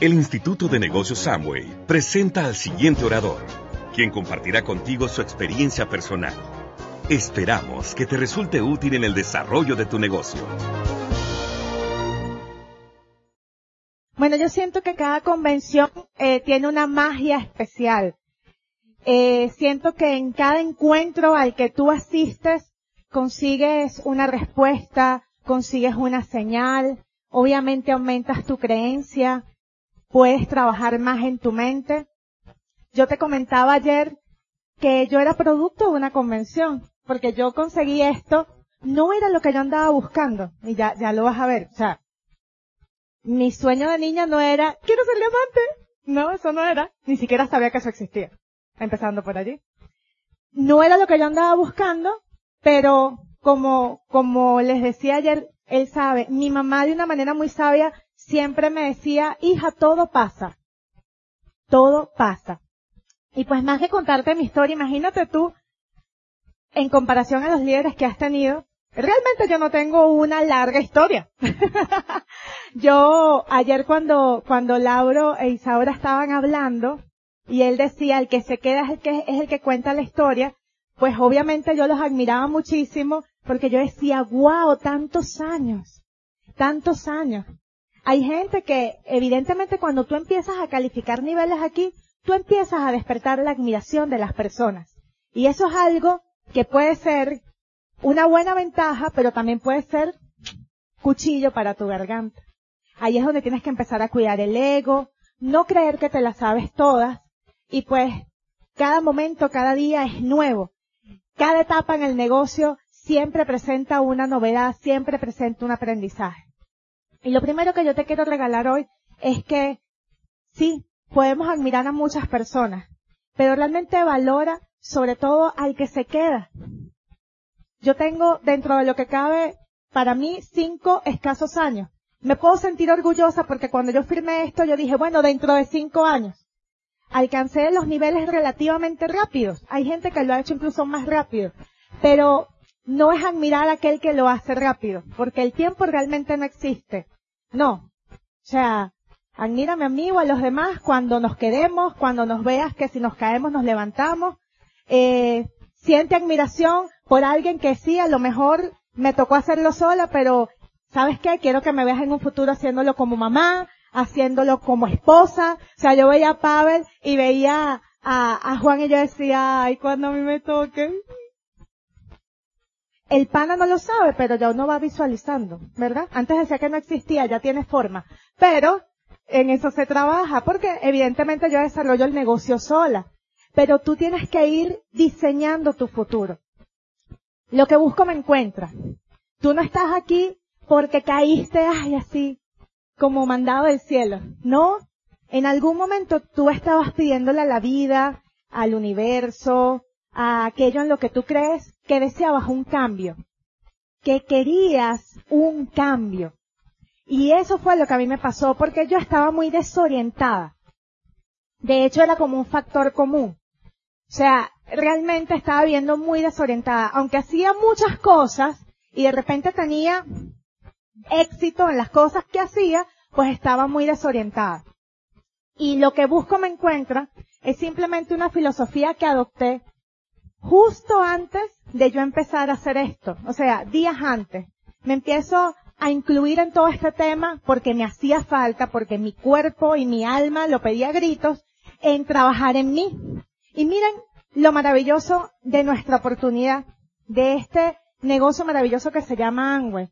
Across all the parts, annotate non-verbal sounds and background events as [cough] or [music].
El Instituto de Negocios Samway presenta al siguiente orador, quien compartirá contigo su experiencia personal. Esperamos que te resulte útil en el desarrollo de tu negocio. Bueno, yo siento que cada convención eh, tiene una magia especial. Eh, siento que en cada encuentro al que tú asistes consigues una respuesta, consigues una señal, obviamente aumentas tu creencia, puedes trabajar más en tu mente. Yo te comentaba ayer que yo era producto de una convención, porque yo conseguí esto, no era lo que yo andaba buscando, y ya, ya lo vas a ver, o sea, mi sueño de niña no era, quiero ser diamante. No, eso no era. Ni siquiera sabía que eso existía. Empezando por allí. No era lo que yo andaba buscando, pero como, como les decía ayer, él sabe, mi mamá de una manera muy sabia siempre me decía, hija, todo pasa. Todo pasa. Y pues más que contarte mi historia, imagínate tú, en comparación a los líderes que has tenido, realmente yo no tengo una larga historia. [laughs] yo, ayer cuando, cuando Lauro e Isaura estaban hablando, y él decía, el que se queda es el que, es el que cuenta la historia, pues obviamente yo los admiraba muchísimo, porque yo decía, wow, tantos años, tantos años. Hay gente que, evidentemente, cuando tú empiezas a calificar niveles aquí, tú empiezas a despertar la admiración de las personas. Y eso es algo que puede ser una buena ventaja, pero también puede ser cuchillo para tu garganta. Ahí es donde tienes que empezar a cuidar el ego, no creer que te las sabes todas, y pues cada momento, cada día es nuevo. Cada etapa en el negocio siempre presenta una novedad, siempre presenta un aprendizaje. Y lo primero que yo te quiero regalar hoy es que sí, podemos admirar a muchas personas, pero realmente valora sobre todo al que se queda, yo tengo dentro de lo que cabe, para mí, cinco escasos años. Me puedo sentir orgullosa porque cuando yo firmé esto, yo dije, bueno, dentro de cinco años, alcancé los niveles relativamente rápidos. Hay gente que lo ha hecho incluso más rápido. Pero no es admirar a aquel que lo hace rápido, porque el tiempo realmente no existe. No. O sea, admírame a mí o a los demás cuando nos quedemos, cuando nos veas que si nos caemos nos levantamos. Eh, siente admiración por alguien que sí, a lo mejor me tocó hacerlo sola, pero ¿sabes qué? Quiero que me veas en un futuro haciéndolo como mamá, haciéndolo como esposa. O sea, yo veía a Pavel y veía a, a Juan y yo decía, ay, cuando a mí me toque. El pana no lo sabe, pero ya uno va visualizando, ¿verdad? Antes decía que no existía, ya tiene forma. Pero en eso se trabaja, porque evidentemente yo desarrollo el negocio sola pero tú tienes que ir diseñando tu futuro. Lo que busco me encuentra. Tú no estás aquí porque caíste, ay, así, como mandado del cielo. No, en algún momento tú estabas pidiéndole a la vida, al universo, a aquello en lo que tú crees que deseabas un cambio, que querías un cambio. Y eso fue lo que a mí me pasó porque yo estaba muy desorientada. De hecho, era como un factor común. O sea, realmente estaba viendo muy desorientada. Aunque hacía muchas cosas y de repente tenía éxito en las cosas que hacía, pues estaba muy desorientada. Y lo que busco me encuentra es simplemente una filosofía que adopté justo antes de yo empezar a hacer esto. O sea, días antes. Me empiezo a incluir en todo este tema porque me hacía falta, porque mi cuerpo y mi alma lo pedía a gritos, en trabajar en mí. Y miren lo maravilloso de nuestra oportunidad, de este negocio maravilloso que se llama Angüe.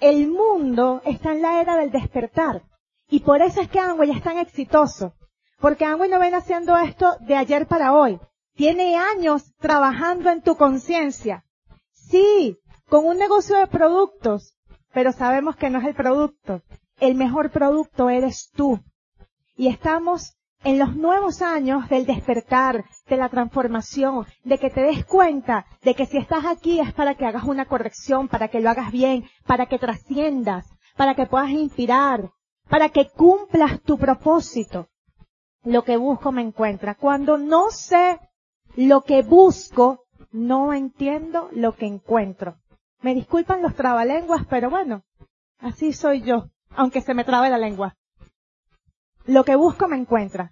El mundo está en la era del despertar. Y por eso es que Angüe ya es tan exitoso. Porque Angüe no viene haciendo esto de ayer para hoy. Tiene años trabajando en tu conciencia. Sí, con un negocio de productos, pero sabemos que no es el producto. El mejor producto eres tú. Y estamos en los nuevos años del despertar, de la transformación, de que te des cuenta de que si estás aquí es para que hagas una corrección, para que lo hagas bien, para que trasciendas, para que puedas inspirar, para que cumplas tu propósito. Lo que busco me encuentra. Cuando no sé lo que busco, no entiendo lo que encuentro. Me disculpan los trabalenguas, pero bueno, así soy yo, aunque se me trabe la lengua. lo que busco me encuentra.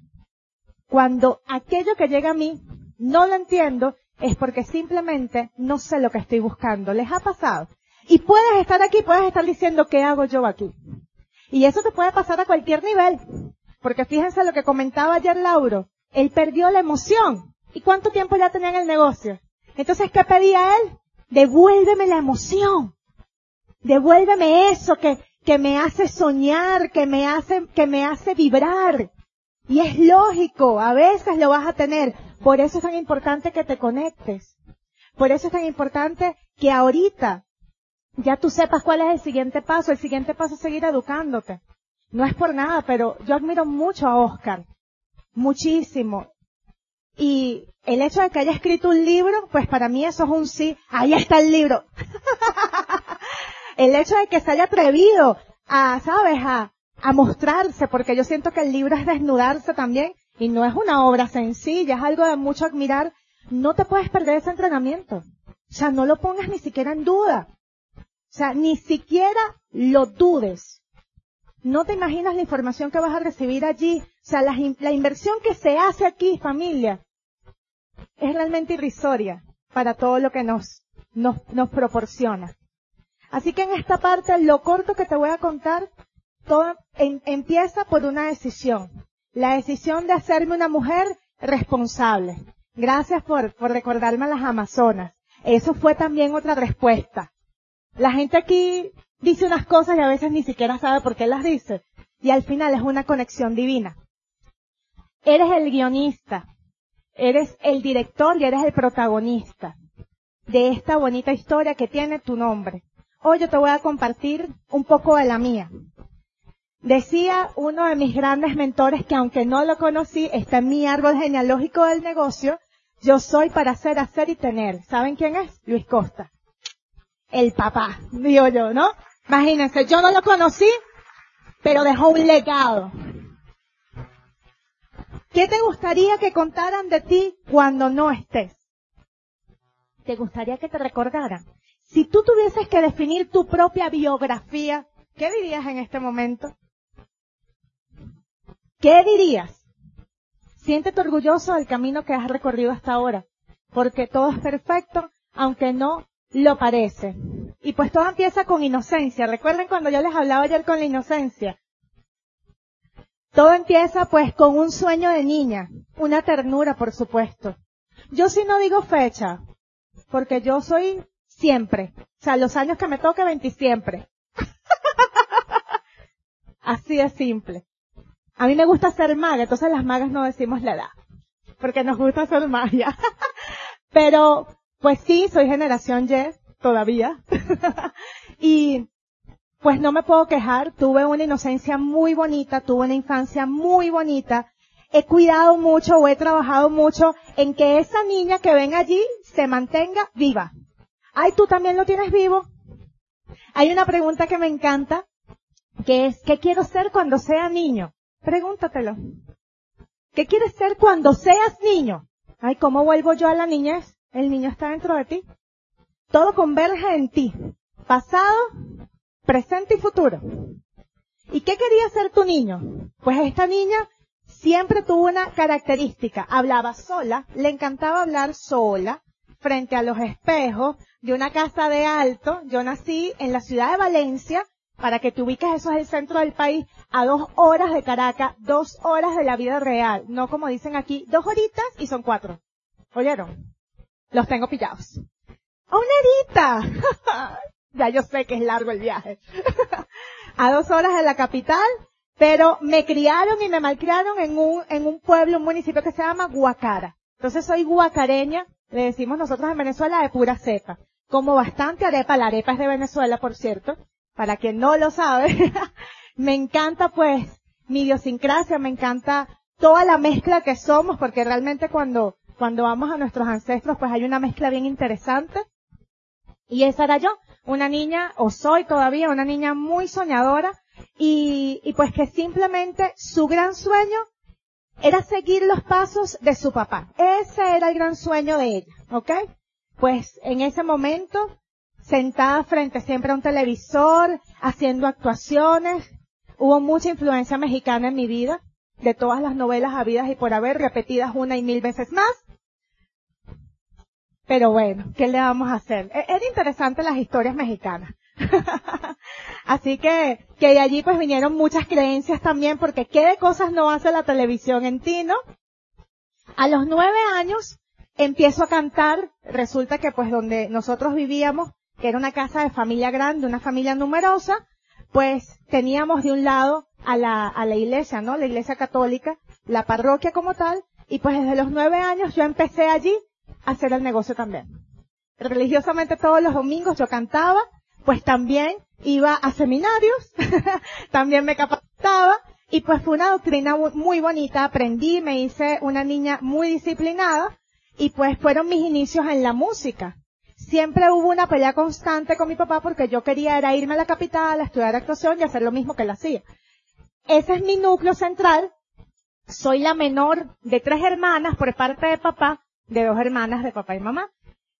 Cuando aquello que llega a mí no lo entiendo, es porque simplemente no sé lo que estoy buscando. ¿Les ha pasado? Y puedes estar aquí, puedes estar diciendo, ¿qué hago yo aquí? Y eso te puede pasar a cualquier nivel. Porque fíjense lo que comentaba ayer Lauro. Él perdió la emoción. ¿Y cuánto tiempo ya tenía en el negocio? Entonces, ¿qué pedía él? Devuélveme la emoción. Devuélveme eso que, que me hace soñar, que me hace, que me hace vibrar. Y es lógico, a veces lo vas a tener. Por eso es tan importante que te conectes. Por eso es tan importante que ahorita ya tú sepas cuál es el siguiente paso. El siguiente paso es seguir educándote. No es por nada, pero yo admiro mucho a Oscar. Muchísimo. Y el hecho de que haya escrito un libro, pues para mí eso es un sí. Ahí está el libro. [laughs] el hecho de que se haya atrevido a, sabes, a, a mostrarse, porque yo siento que el libro es desnudarse también, y no es una obra sencilla, es algo de mucho admirar, no te puedes perder ese entrenamiento. O sea, no lo pongas ni siquiera en duda. O sea, ni siquiera lo dudes. No te imaginas la información que vas a recibir allí. O sea, la, inversión que se hace aquí, familia, es realmente irrisoria para todo lo que nos, nos, nos proporciona. Así que en esta parte, lo corto que te voy a contar, todo empieza por una decisión. La decisión de hacerme una mujer responsable. Gracias por, por recordarme a las Amazonas. Eso fue también otra respuesta. La gente aquí dice unas cosas y a veces ni siquiera sabe por qué las dice. Y al final es una conexión divina. Eres el guionista, eres el director y eres el protagonista de esta bonita historia que tiene tu nombre. Hoy yo te voy a compartir un poco de la mía. Decía uno de mis grandes mentores que aunque no lo conocí, está en mi árbol genealógico del negocio, yo soy para hacer, hacer y tener. ¿Saben quién es? Luis Costa el papá, digo yo, ¿no? Imagínense, yo no lo conocí, pero dejó un legado. ¿Qué te gustaría que contaran de ti cuando no estés? ¿Te gustaría que te recordaran? Si tú tuvieses que definir tu propia biografía, ¿qué dirías en este momento? ¿Qué dirías? Siéntete orgulloso del camino que has recorrido hasta ahora, porque todo es perfecto, aunque no lo parece. Y pues todo empieza con inocencia. Recuerden cuando yo les hablaba ayer con la inocencia. Todo empieza pues con un sueño de niña, una ternura por supuesto. Yo sí no digo fecha, porque yo soy siempre. O sea, los años que me toque, 20 siempre. [laughs] Así de simple. A mí me gusta ser maga, entonces las magas no decimos la edad, porque nos gusta ser magia. [laughs] Pero pues sí, soy generación Y, todavía. [laughs] y pues no me puedo quejar, tuve una inocencia muy bonita, tuve una infancia muy bonita. He cuidado mucho o he trabajado mucho en que esa niña que ven allí se mantenga viva. Ay, tú también lo tienes vivo. Hay una pregunta que me encanta, que es, ¿qué quiero ser cuando sea niño? Pregúntatelo. ¿Qué quieres ser cuando seas niño? Ay, ¿cómo vuelvo yo a la niñez? El niño está dentro de ti. Todo converge en ti. Pasado, presente y futuro. ¿Y qué quería ser tu niño? Pues esta niña siempre tuvo una característica. Hablaba sola, le encantaba hablar sola, frente a los espejos de una casa de alto. Yo nací en la ciudad de Valencia, para que te ubiques, eso es el centro del país, a dos horas de Caracas, dos horas de la vida real. No como dicen aquí, dos horitas y son cuatro. ¿Oyeron? Los tengo pillados. ¡Una [laughs] ya yo sé que es largo el viaje. [laughs] a dos horas de la capital, pero me criaron y me malcriaron en un, en un pueblo, un municipio que se llama Guacara. Entonces soy guacareña, le decimos nosotros en Venezuela de pura cepa. Como bastante arepa, la arepa es de Venezuela, por cierto, para quien no lo sabe. [laughs] me encanta pues mi idiosincrasia, me encanta toda la mezcla que somos, porque realmente cuando cuando vamos a nuestros ancestros, pues hay una mezcla bien interesante. Y esa era yo, una niña, o soy todavía una niña muy soñadora, y, y pues que simplemente su gran sueño era seguir los pasos de su papá. Ese era el gran sueño de ella, ¿ok? Pues en ese momento, sentada frente siempre a un televisor, haciendo actuaciones, hubo mucha influencia mexicana en mi vida. de todas las novelas habidas y por haber repetidas una y mil veces más. Pero bueno, ¿qué le vamos a hacer? E-, Era interesante las historias mexicanas. [laughs] Así que, que de allí pues vinieron muchas creencias también, porque qué de cosas no hace la televisión en ti, ¿no? A los nueve años empiezo a cantar, resulta que pues donde nosotros vivíamos, que era una casa de familia grande, una familia numerosa, pues teníamos de un lado a la, a la iglesia, ¿no? La iglesia católica, la parroquia como tal, y pues desde los nueve años yo empecé allí hacer el negocio también. Religiosamente todos los domingos yo cantaba, pues también iba a seminarios, [laughs] también me capacitaba, y pues fue una doctrina muy bonita, aprendí, me hice una niña muy disciplinada, y pues fueron mis inicios en la música. Siempre hubo una pelea constante con mi papá porque yo quería era irme a la capital a estudiar actuación y hacer lo mismo que él hacía. Ese es mi núcleo central. Soy la menor de tres hermanas por parte de papá, de dos hermanas de papá y mamá.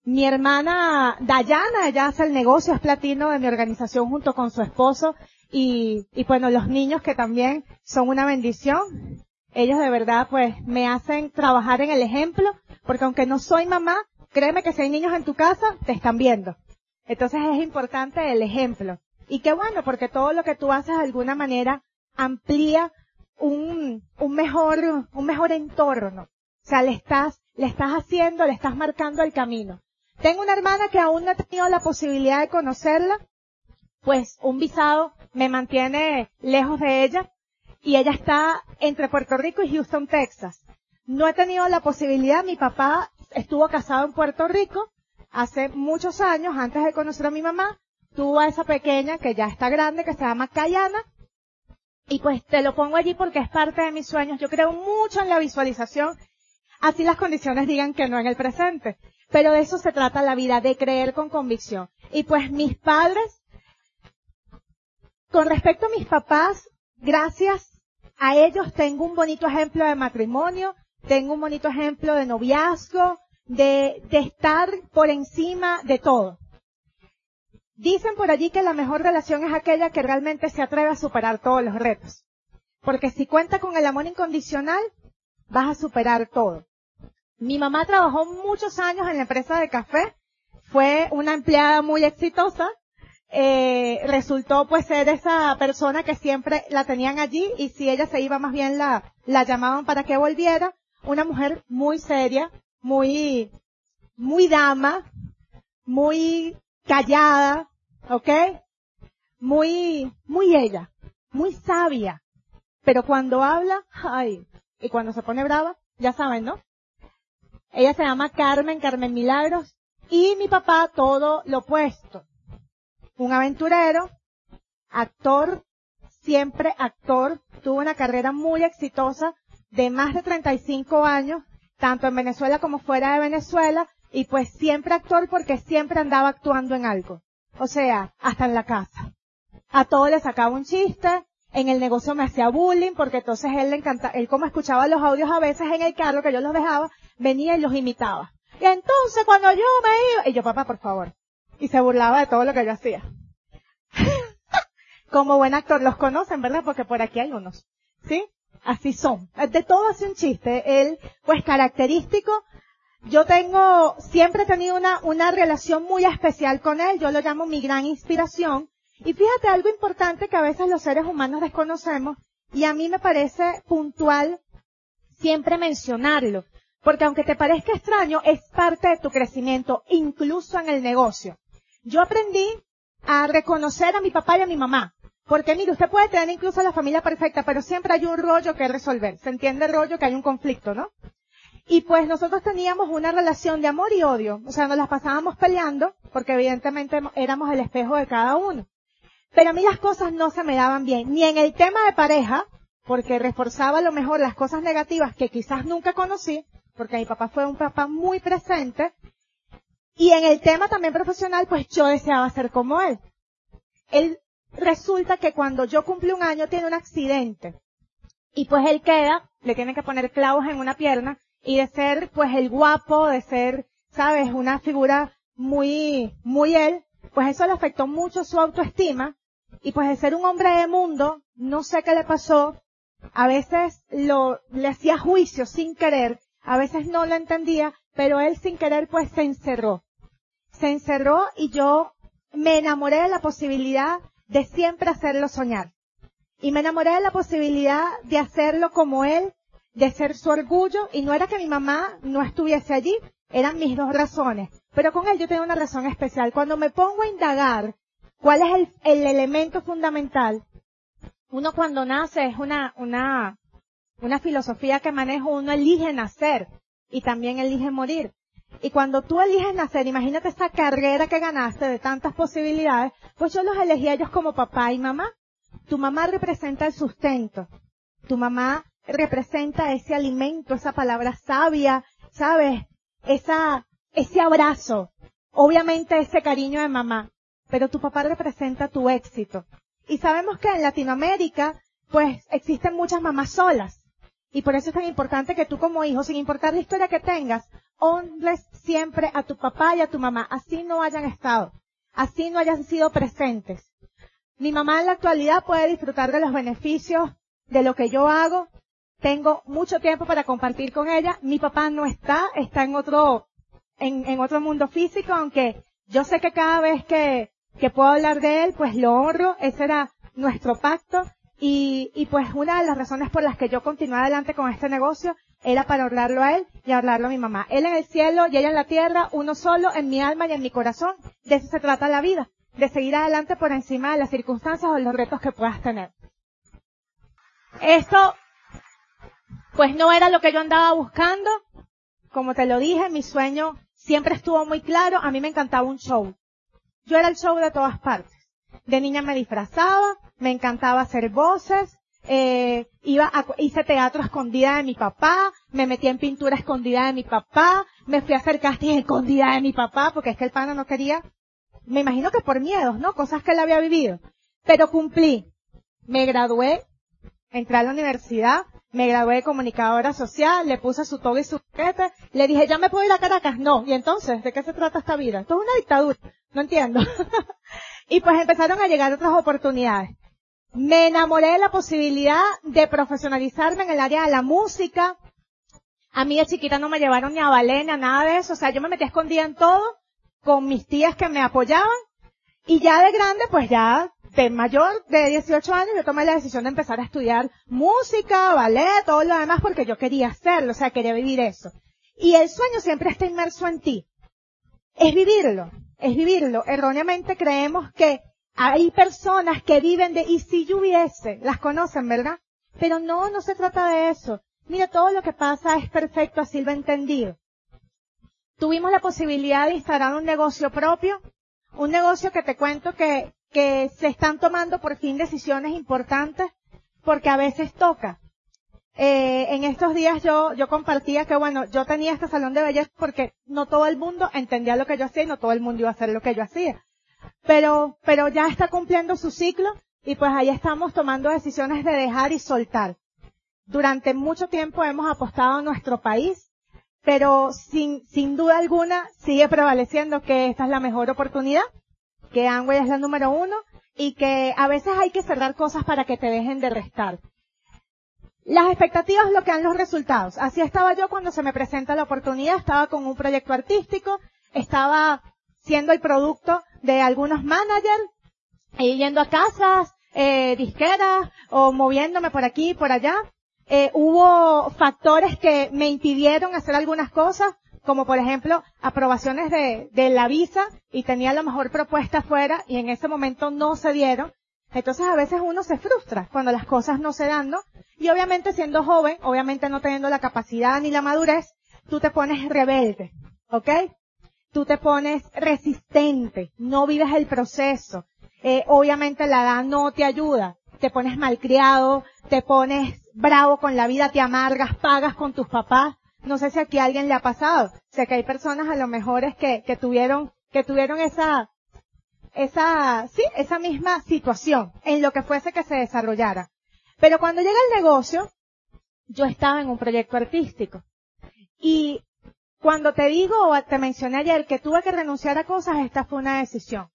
Mi hermana Dayana, ella hace el negocio, es platino de mi organización junto con su esposo y, y bueno, los niños que también son una bendición. Ellos de verdad pues me hacen trabajar en el ejemplo, porque aunque no soy mamá, créeme que si hay niños en tu casa, te están viendo. Entonces es importante el ejemplo. Y qué bueno, porque todo lo que tú haces de alguna manera amplía un, un mejor, un mejor entorno. O sea, le estás, le estás haciendo, le estás marcando el camino. Tengo una hermana que aún no he tenido la posibilidad de conocerla, pues un visado me mantiene lejos de ella y ella está entre Puerto Rico y Houston, Texas. No he tenido la posibilidad, mi papá estuvo casado en Puerto Rico hace muchos años, antes de conocer a mi mamá, tuvo a esa pequeña que ya está grande, que se llama Cayana, y pues te lo pongo allí porque es parte de mis sueños. Yo creo mucho en la visualización, así las condiciones digan que no en el presente. Pero de eso se trata la vida, de creer con convicción. Y pues mis padres, con respecto a mis papás, gracias a ellos tengo un bonito ejemplo de matrimonio, tengo un bonito ejemplo de noviazgo, de, de estar por encima de todo. Dicen por allí que la mejor relación es aquella que realmente se atreve a superar todos los retos. Porque si cuenta con el amor incondicional, vas a superar todo. Mi mamá trabajó muchos años en la empresa de café, fue una empleada muy exitosa, eh, resultó pues ser esa persona que siempre la tenían allí y si ella se iba más bien la, la llamaban para que volviera, una mujer muy seria, muy, muy dama, muy callada, ¿ok? Muy, muy ella, muy sabia. Pero cuando habla, ay, y cuando se pone brava, ya saben, ¿no? Ella se llama Carmen, Carmen Milagros, y mi papá todo lo opuesto. Un aventurero, actor, siempre actor, tuvo una carrera muy exitosa de más de 35 años, tanto en Venezuela como fuera de Venezuela, y pues siempre actor porque siempre andaba actuando en algo. O sea, hasta en la casa. A todo le sacaba un chiste, en el negocio me hacía bullying porque entonces él le encanta, él como escuchaba los audios a veces en el carro que yo los dejaba, venía y los imitaba. Y entonces cuando yo me iba, y yo papá por favor, y se burlaba de todo lo que yo hacía. [laughs] como buen actor, los conocen, ¿verdad? Porque por aquí hay unos. ¿Sí? Así son. De todo hace un chiste. Él, pues característico, yo tengo, siempre he tenido una, una relación muy especial con él, yo lo llamo mi gran inspiración. Y fíjate algo importante que a veces los seres humanos desconocemos, y a mí me parece puntual siempre mencionarlo, porque aunque te parezca extraño, es parte de tu crecimiento, incluso en el negocio. Yo aprendí a reconocer a mi papá y a mi mamá. Porque mire, usted puede tener incluso la familia perfecta, pero siempre hay un rollo que resolver. ¿Se entiende el rollo que hay un conflicto, no? Y pues nosotros teníamos una relación de amor y odio. O sea, nos las pasábamos peleando, porque evidentemente éramos el espejo de cada uno. Pero a mí las cosas no se me daban bien, ni en el tema de pareja, porque reforzaba a lo mejor las cosas negativas que quizás nunca conocí, porque mi papá fue un papá muy presente, y en el tema también profesional, pues yo deseaba ser como él. Él resulta que cuando yo cumplí un año tiene un accidente. Y pues él queda, le tienen que poner clavos en una pierna, y de ser pues el guapo, de ser, sabes, una figura muy, muy él, pues eso le afectó mucho su autoestima, y pues de ser un hombre de mundo, no sé qué le pasó, a veces lo, le hacía juicio sin querer, a veces no lo entendía, pero él sin querer pues se encerró. Se encerró y yo me enamoré de la posibilidad de siempre hacerlo soñar. Y me enamoré de la posibilidad de hacerlo como él, de ser su orgullo, y no era que mi mamá no estuviese allí, eran mis dos razones. Pero con él yo tengo una razón especial. Cuando me pongo a indagar cuál es el, el elemento fundamental, uno cuando nace es una, una, una filosofía que manejo, uno elige nacer y también elige morir. Y cuando tú eliges nacer, imagínate esta carrera que ganaste de tantas posibilidades, pues yo los elegí a ellos como papá y mamá. Tu mamá representa el sustento. Tu mamá representa ese alimento, esa palabra sabia, ¿sabes? Esa, ese abrazo. Obviamente ese cariño de mamá. Pero tu papá representa tu éxito. Y sabemos que en Latinoamérica, pues existen muchas mamás solas. Y por eso es tan importante que tú como hijo, sin importar la historia que tengas, honres siempre a tu papá y a tu mamá, así no hayan estado, así no hayan sido presentes. Mi mamá en la actualidad puede disfrutar de los beneficios de lo que yo hago. Tengo mucho tiempo para compartir con ella. Mi papá no está, está en otro, en, en otro mundo físico, aunque yo sé que cada vez que, que puedo hablar de él, pues lo honro. Ese era nuestro pacto. Y, y pues una de las razones por las que yo continué adelante con este negocio era para honrarlo a él y honrarlo a mi mamá. Él en el cielo y ella en la tierra, uno solo en mi alma y en mi corazón. De eso se trata la vida, de seguir adelante por encima de las circunstancias o los retos que puedas tener. Esto, pues no era lo que yo andaba buscando. Como te lo dije, mi sueño siempre estuvo muy claro. A mí me encantaba un show. Yo era el show de todas partes. De niña me disfrazaba, me encantaba hacer voces, eh, iba a, hice teatro escondida de mi papá, me metí en pintura escondida de mi papá, me fui a hacer casting escondida de mi papá, porque es que el pana no quería, me imagino que por miedos, ¿no? Cosas que él había vivido. Pero cumplí. Me gradué, entré a la universidad, me gradué de comunicadora social, le puse su todo y su paquete, le dije, ¿ya me puedo ir a Caracas? No. ¿Y entonces? ¿De qué se trata esta vida? Esto es una dictadura. No entiendo. [laughs] y pues empezaron a llegar otras oportunidades. Me enamoré de la posibilidad de profesionalizarme en el área de la música. A mí de chiquita no me llevaron ni a ballet ni a nada de eso. O sea, yo me metí escondida en todo con mis tías que me apoyaban. Y ya de grande, pues ya de mayor, de 18 años, yo tomé la decisión de empezar a estudiar música, ballet, todo lo demás porque yo quería hacerlo, o sea, quería vivir eso. Y el sueño siempre está inmerso en ti. Es vivirlo, es vivirlo. Erróneamente creemos que hay personas que viven de, y si yo hubiese, las conocen, ¿verdad? Pero no, no se trata de eso. Mira, todo lo que pasa es perfecto, así lo he entendido. Tuvimos la posibilidad de instalar un negocio propio, un negocio que te cuento que, que se están tomando por fin decisiones importantes, porque a veces toca. Eh, en estos días yo, yo compartía que bueno, yo tenía este salón de belleza porque no todo el mundo entendía lo que yo hacía y no todo el mundo iba a hacer lo que yo hacía pero, pero ya está cumpliendo su ciclo y pues ahí estamos tomando decisiones de dejar y soltar. Durante mucho tiempo hemos apostado a nuestro país, pero sin, sin duda alguna sigue prevaleciendo que esta es la mejor oportunidad, que Angway es la número uno y que a veces hay que cerrar cosas para que te dejen de restar. Las expectativas lo que dan los resultados. Así estaba yo cuando se me presenta la oportunidad, estaba con un proyecto artístico, estaba siendo el producto de algunos managers, y yendo a casas, eh, disqueras, o moviéndome por aquí y por allá. Eh, hubo factores que me impidieron hacer algunas cosas, como por ejemplo aprobaciones de, de la visa y tenía la mejor propuesta fuera y en ese momento no se dieron. Entonces a veces uno se frustra cuando las cosas no se dan, ¿no? Y obviamente siendo joven, obviamente no teniendo la capacidad ni la madurez, tú te pones rebelde, ¿ok? tú te pones resistente, no vives el proceso. Eh, obviamente la edad no te ayuda, te pones malcriado, te pones bravo con la vida, te amargas, pagas con tus papás. No sé si aquí a alguien le ha pasado. Sé que hay personas a lo mejor es que, que tuvieron, que tuvieron esa, esa, sí, esa misma situación en lo que fuese que se desarrollara. Pero cuando llega el negocio, yo estaba en un proyecto artístico. Y cuando te digo, o te mencioné ayer, que tuve que renunciar a cosas, esta fue una decisión.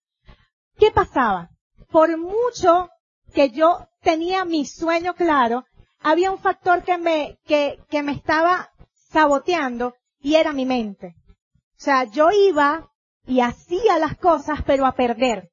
¿Qué pasaba? Por mucho que yo tenía mi sueño claro, había un factor que me, que, que me estaba saboteando y era mi mente. O sea, yo iba y hacía las cosas, pero a perder.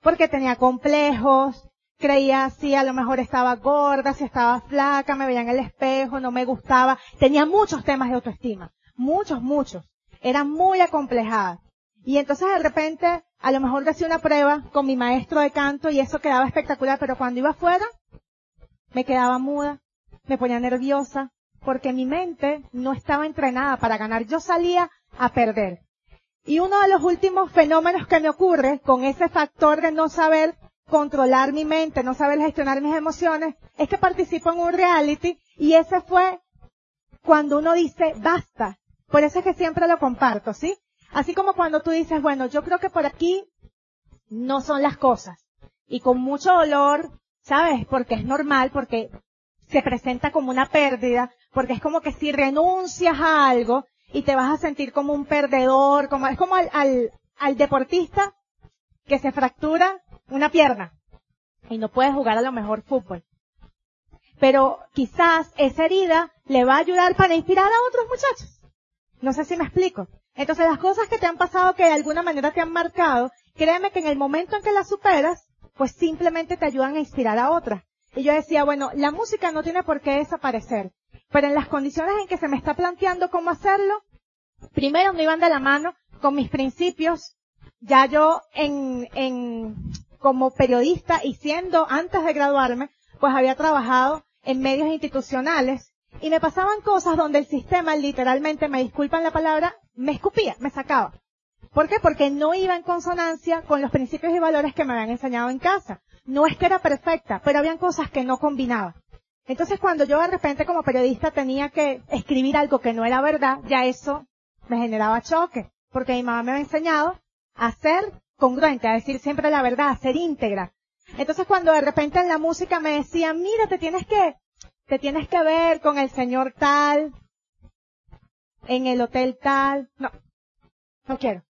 Porque tenía complejos, creía si a lo mejor estaba gorda, si estaba flaca, me veía en el espejo, no me gustaba. Tenía muchos temas de autoestima. Muchos, muchos. Era muy acomplejada. Y entonces de repente, a lo mejor hacía una prueba con mi maestro de canto y eso quedaba espectacular, pero cuando iba afuera, me quedaba muda, me ponía nerviosa, porque mi mente no estaba entrenada para ganar. Yo salía a perder. Y uno de los últimos fenómenos que me ocurre con ese factor de no saber controlar mi mente, no saber gestionar mis emociones, es que participo en un reality y ese fue cuando uno dice basta. Por eso es que siempre lo comparto, ¿sí? Así como cuando tú dices, bueno, yo creo que por aquí no son las cosas. Y con mucho dolor, ¿sabes? Porque es normal, porque se presenta como una pérdida, porque es como que si renuncias a algo y te vas a sentir como un perdedor, como, es como al, al, al deportista que se fractura una pierna y no puede jugar a lo mejor fútbol. Pero quizás esa herida le va a ayudar para inspirar a otros muchachos. No sé si me explico. Entonces las cosas que te han pasado que de alguna manera te han marcado, créeme que en el momento en que las superas, pues simplemente te ayudan a inspirar a otras. Y yo decía, bueno, la música no tiene por qué desaparecer, pero en las condiciones en que se me está planteando cómo hacerlo, primero no iban de la mano con mis principios. Ya yo en, en, como periodista y siendo antes de graduarme, pues había trabajado en medios institucionales y me pasaban cosas donde el sistema literalmente, me disculpan la palabra, me escupía, me sacaba. ¿Por qué? Porque no iba en consonancia con los principios y valores que me habían enseñado en casa. No es que era perfecta, pero habían cosas que no combinaba. Entonces cuando yo de repente como periodista tenía que escribir algo que no era verdad, ya eso me generaba choque, porque mi mamá me había enseñado a ser congruente, a decir siempre la verdad, a ser íntegra. Entonces cuando de repente en la música me decían, mira, te tienes que, te tienes que ver con el señor tal, en el hotel tal, no, no quiero.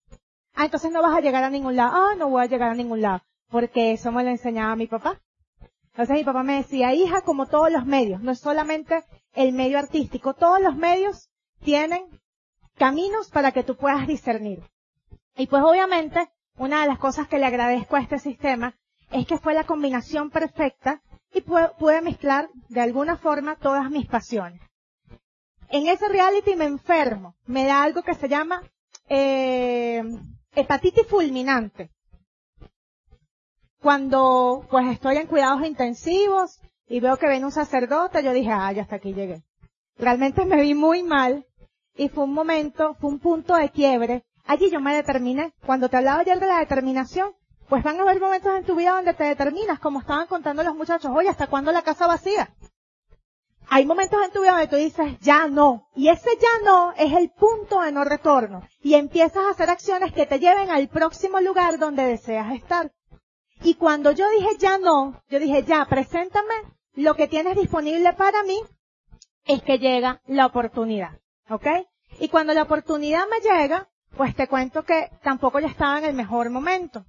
Ah, entonces no vas a llegar a ningún lado. Ah, no voy a llegar a ningún lado. Porque eso me lo enseñaba mi papá. Entonces mi papá me decía, hija, como todos los medios, no es solamente el medio artístico, todos los medios tienen caminos para que tú puedas discernir. Y pues obviamente, una de las cosas que le agradezco a este sistema es que fue la combinación perfecta y pude, mezclar de alguna forma todas mis pasiones. En ese reality me enfermo, me da algo que se llama eh, hepatitis fulminante. Cuando pues estoy en cuidados intensivos y veo que viene un sacerdote, yo dije, ah, ya hasta aquí llegué. Realmente me vi muy mal y fue un momento, fue un punto de quiebre. Allí yo me determiné. Cuando te hablaba ayer de la determinación, pues van a haber momentos en tu vida donde te determinas, como estaban contando los muchachos, oye, ¿hasta cuándo la casa vacía? Hay momentos en tu vida donde tú dices, ya no. Y ese ya no es el punto de no retorno. Y empiezas a hacer acciones que te lleven al próximo lugar donde deseas estar. Y cuando yo dije ya no, yo dije ya, preséntame lo que tienes disponible para mí, es que llega la oportunidad. ¿Ok? Y cuando la oportunidad me llega, pues te cuento que tampoco ya estaba en el mejor momento.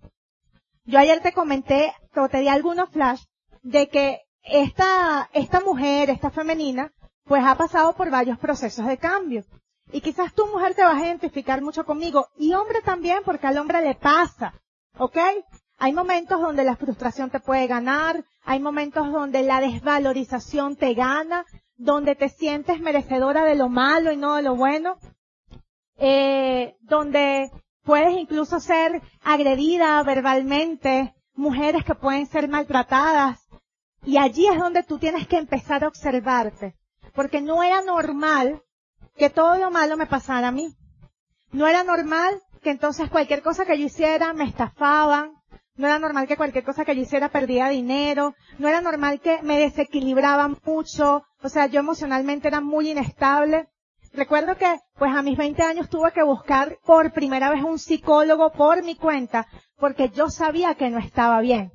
Yo ayer te comenté, te di algunos flash, de que esta, esta mujer, esta femenina, pues ha pasado por varios procesos de cambio. Y quizás tu mujer te vas a identificar mucho conmigo, y hombre también, porque al hombre le pasa, ¿ok? Hay momentos donde la frustración te puede ganar, hay momentos donde la desvalorización te gana, donde te sientes merecedora de lo malo y no de lo bueno, eh, donde puedes incluso ser agredida verbalmente, mujeres que pueden ser maltratadas, y allí es donde tú tienes que empezar a observarte, porque no era normal que todo lo malo me pasara a mí. No era normal que entonces cualquier cosa que yo hiciera me estafaban, no era normal que cualquier cosa que yo hiciera perdía dinero, no era normal que me desequilibraban mucho, o sea, yo emocionalmente era muy inestable. Recuerdo que, pues a mis 20 años tuve que buscar por primera vez un psicólogo por mi cuenta, porque yo sabía que no estaba bien.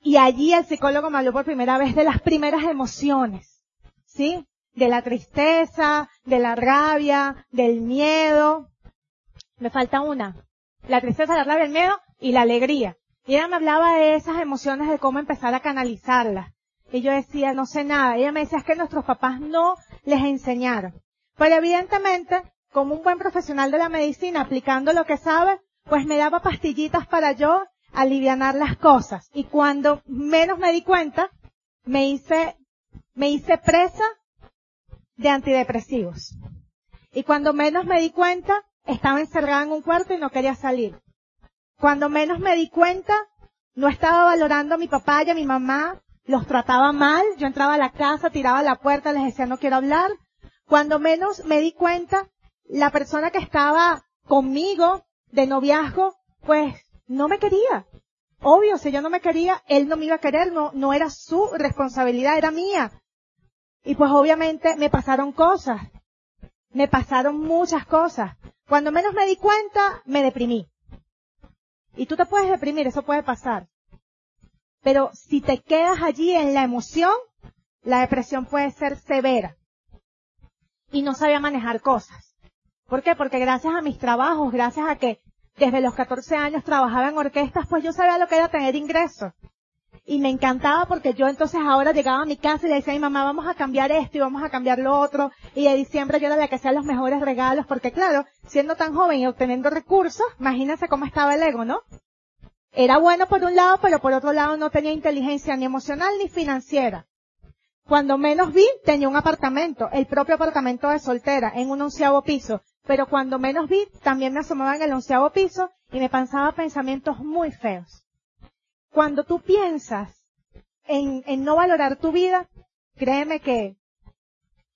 Y allí el psicólogo me habló por primera vez de las primeras emociones, ¿sí? De la tristeza, de la rabia, del miedo. Me falta una. La tristeza, la rabia, el miedo y la alegría. Y ella me hablaba de esas emociones, de cómo empezar a canalizarlas. Y yo decía, no sé nada. ella me decía, es que nuestros papás no les enseñaron. Pero evidentemente, como un buen profesional de la medicina, aplicando lo que sabe, pues me daba pastillitas para yo alivianar las cosas. Y cuando menos me di cuenta, me hice, me hice presa de antidepresivos. Y cuando menos me di cuenta, estaba encerrada en un cuarto y no quería salir. Cuando menos me di cuenta, no estaba valorando a mi papá y a mi mamá, los trataba mal, yo entraba a la casa, tiraba la puerta, les decía no quiero hablar. Cuando menos me di cuenta, la persona que estaba conmigo de noviazgo, pues no me quería. Obvio, si yo no me quería, él no me iba a querer, no, no era su responsabilidad, era mía. Y pues obviamente me pasaron cosas. Me pasaron muchas cosas. Cuando menos me di cuenta, me deprimí. Y tú te puedes deprimir, eso puede pasar. Pero si te quedas allí en la emoción, la depresión puede ser severa. Y no sabía manejar cosas. ¿Por qué? Porque gracias a mis trabajos, gracias a que desde los 14 años trabajaba en orquestas, pues yo sabía lo que era tener ingresos. Y me encantaba porque yo entonces ahora llegaba a mi casa y le decía a mi mamá, vamos a cambiar esto y vamos a cambiar lo otro. Y de diciembre yo era la que hacía los mejores regalos porque claro, siendo tan joven y obteniendo recursos, imagínense cómo estaba el ego, ¿no? Era bueno por un lado, pero por otro lado no tenía inteligencia ni emocional ni financiera. Cuando menos vi, tenía un apartamento, el propio apartamento de soltera, en un onceavo piso. Pero cuando menos vi, también me asomaba en el onceavo piso y me pensaba pensamientos muy feos. Cuando tú piensas en, en no valorar tu vida, créeme que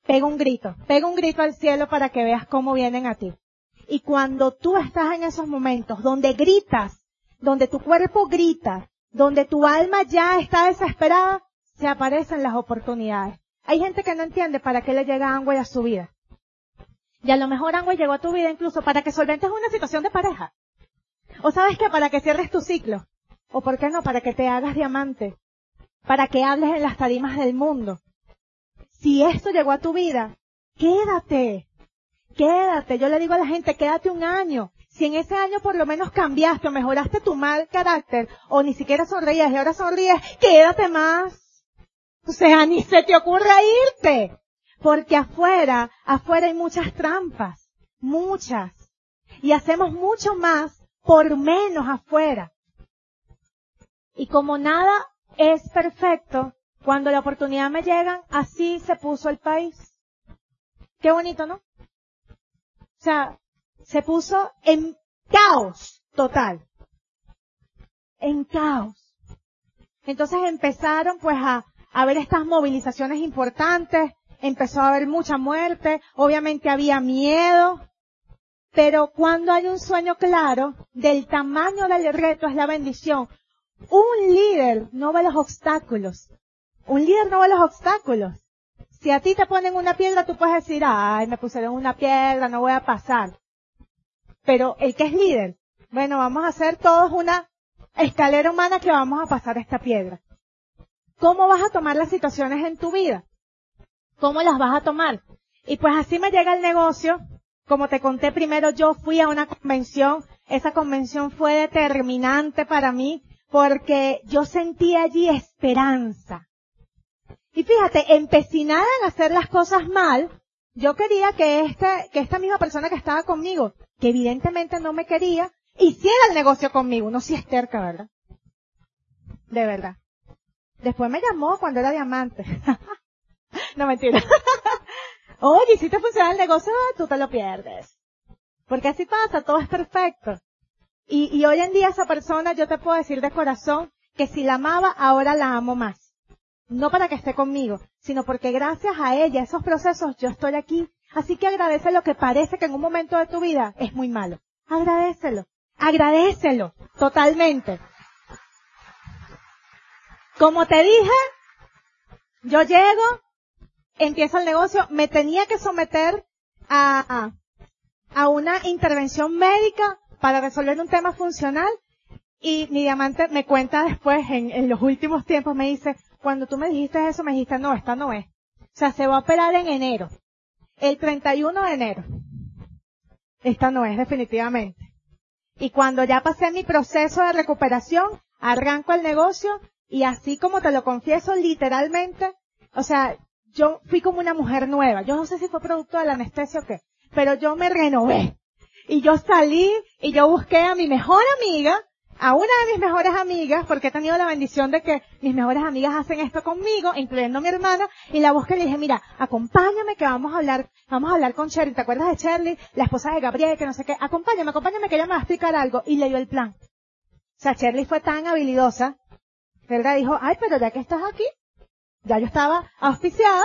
pega un grito, pega un grito al cielo para que veas cómo vienen a ti. Y cuando tú estás en esos momentos donde gritas, donde tu cuerpo grita, donde tu alma ya está desesperada, se aparecen las oportunidades. Hay gente que no entiende para qué le llega Angüe a su vida. Y a lo mejor Angüe llegó a tu vida incluso para que solventes una situación de pareja. O sabes que para que cierres tu ciclo. O por qué no, para que te hagas diamante. Para que hables en las tarimas del mundo. Si esto llegó a tu vida, quédate. Quédate. Yo le digo a la gente, quédate un año. Si en ese año por lo menos cambiaste o mejoraste tu mal carácter, o ni siquiera sonreías y ahora sonríes, quédate más. O sea, ni se te ocurra irte. Porque afuera, afuera hay muchas trampas. Muchas. Y hacemos mucho más por menos afuera. Y como nada es perfecto, cuando la oportunidad me llega, así se puso el país. Qué bonito, ¿no? O sea, se puso en caos total. En caos. Entonces empezaron pues a, a ver estas movilizaciones importantes, empezó a haber mucha muerte, obviamente había miedo, pero cuando hay un sueño claro del tamaño del reto es la bendición, un líder no ve los obstáculos. Un líder no ve los obstáculos. Si a ti te ponen una piedra, tú puedes decir, ay, me pusieron una piedra, no voy a pasar. Pero el que es líder, bueno, vamos a hacer todos una escalera humana que vamos a pasar esta piedra. ¿Cómo vas a tomar las situaciones en tu vida? ¿Cómo las vas a tomar? Y pues así me llega el negocio. Como te conté primero, yo fui a una convención. Esa convención fue determinante para mí porque yo sentí allí esperanza. Y fíjate, empecinada en hacer las cosas mal, yo quería que este, que esta misma persona que estaba conmigo, que evidentemente no me quería, hiciera el negocio conmigo. No si es terca, ¿verdad? De verdad. Después me llamó cuando era diamante. [laughs] no mentira. [laughs] Oye, si te funciona el negocio, tú te lo pierdes. Porque así pasa, todo es perfecto. Y, hoy en día esa persona yo te puedo decir de corazón que si la amaba, ahora la amo más. No para que esté conmigo, sino porque gracias a ella, esos procesos, yo estoy aquí. Así que agradece lo que parece que en un momento de tu vida es muy malo. Agradecelo. Agradecelo. Totalmente. Como te dije, yo llego, empiezo el negocio, me tenía que someter a, a una intervención médica para resolver un tema funcional y mi diamante me cuenta después, en, los últimos tiempos, me dice, cuando tú me dijiste eso, me dijiste, no, esta no es. O sea, se va a operar en enero. El 31 de enero. Esta no es, definitivamente. Y cuando ya pasé mi proceso de recuperación, arranco el negocio Y así como te lo confieso, literalmente, o sea, yo fui como una mujer nueva. Yo no sé si fue producto de la anestesia o qué, pero yo me renové. Y yo salí y yo busqué a mi mejor amiga, a una de mis mejores amigas, porque he tenido la bendición de que mis mejores amigas hacen esto conmigo, incluyendo a mi hermana, y la busqué y le dije, mira, acompáñame que vamos a hablar, vamos a hablar con Shirley, ¿te acuerdas de Shirley? La esposa de Gabriel, que no sé qué, acompáñame, acompáñame que ella me va a explicar algo, y le dio el plan. O sea, Shirley fue tan habilidosa, ¿verdad? Dijo, ay, pero ya que estás aquí, ya yo estaba auspiciada,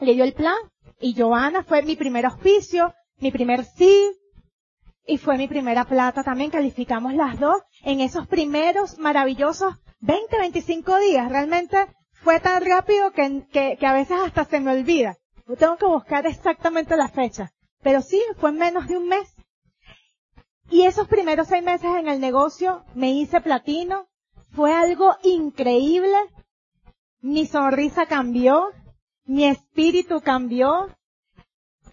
le dio el plan, y Joana fue mi primer auspicio, mi primer sí, y fue mi primera plata también, calificamos las dos en esos primeros maravillosos 20, 25 días. Realmente fue tan rápido que, a veces hasta se me olvida. Yo tengo que buscar exactamente la fecha. Pero sí, fue en menos de un mes. Y esos primeros seis meses en el negocio me hice platino. Fue algo increíble. Mi sonrisa cambió. Mi espíritu cambió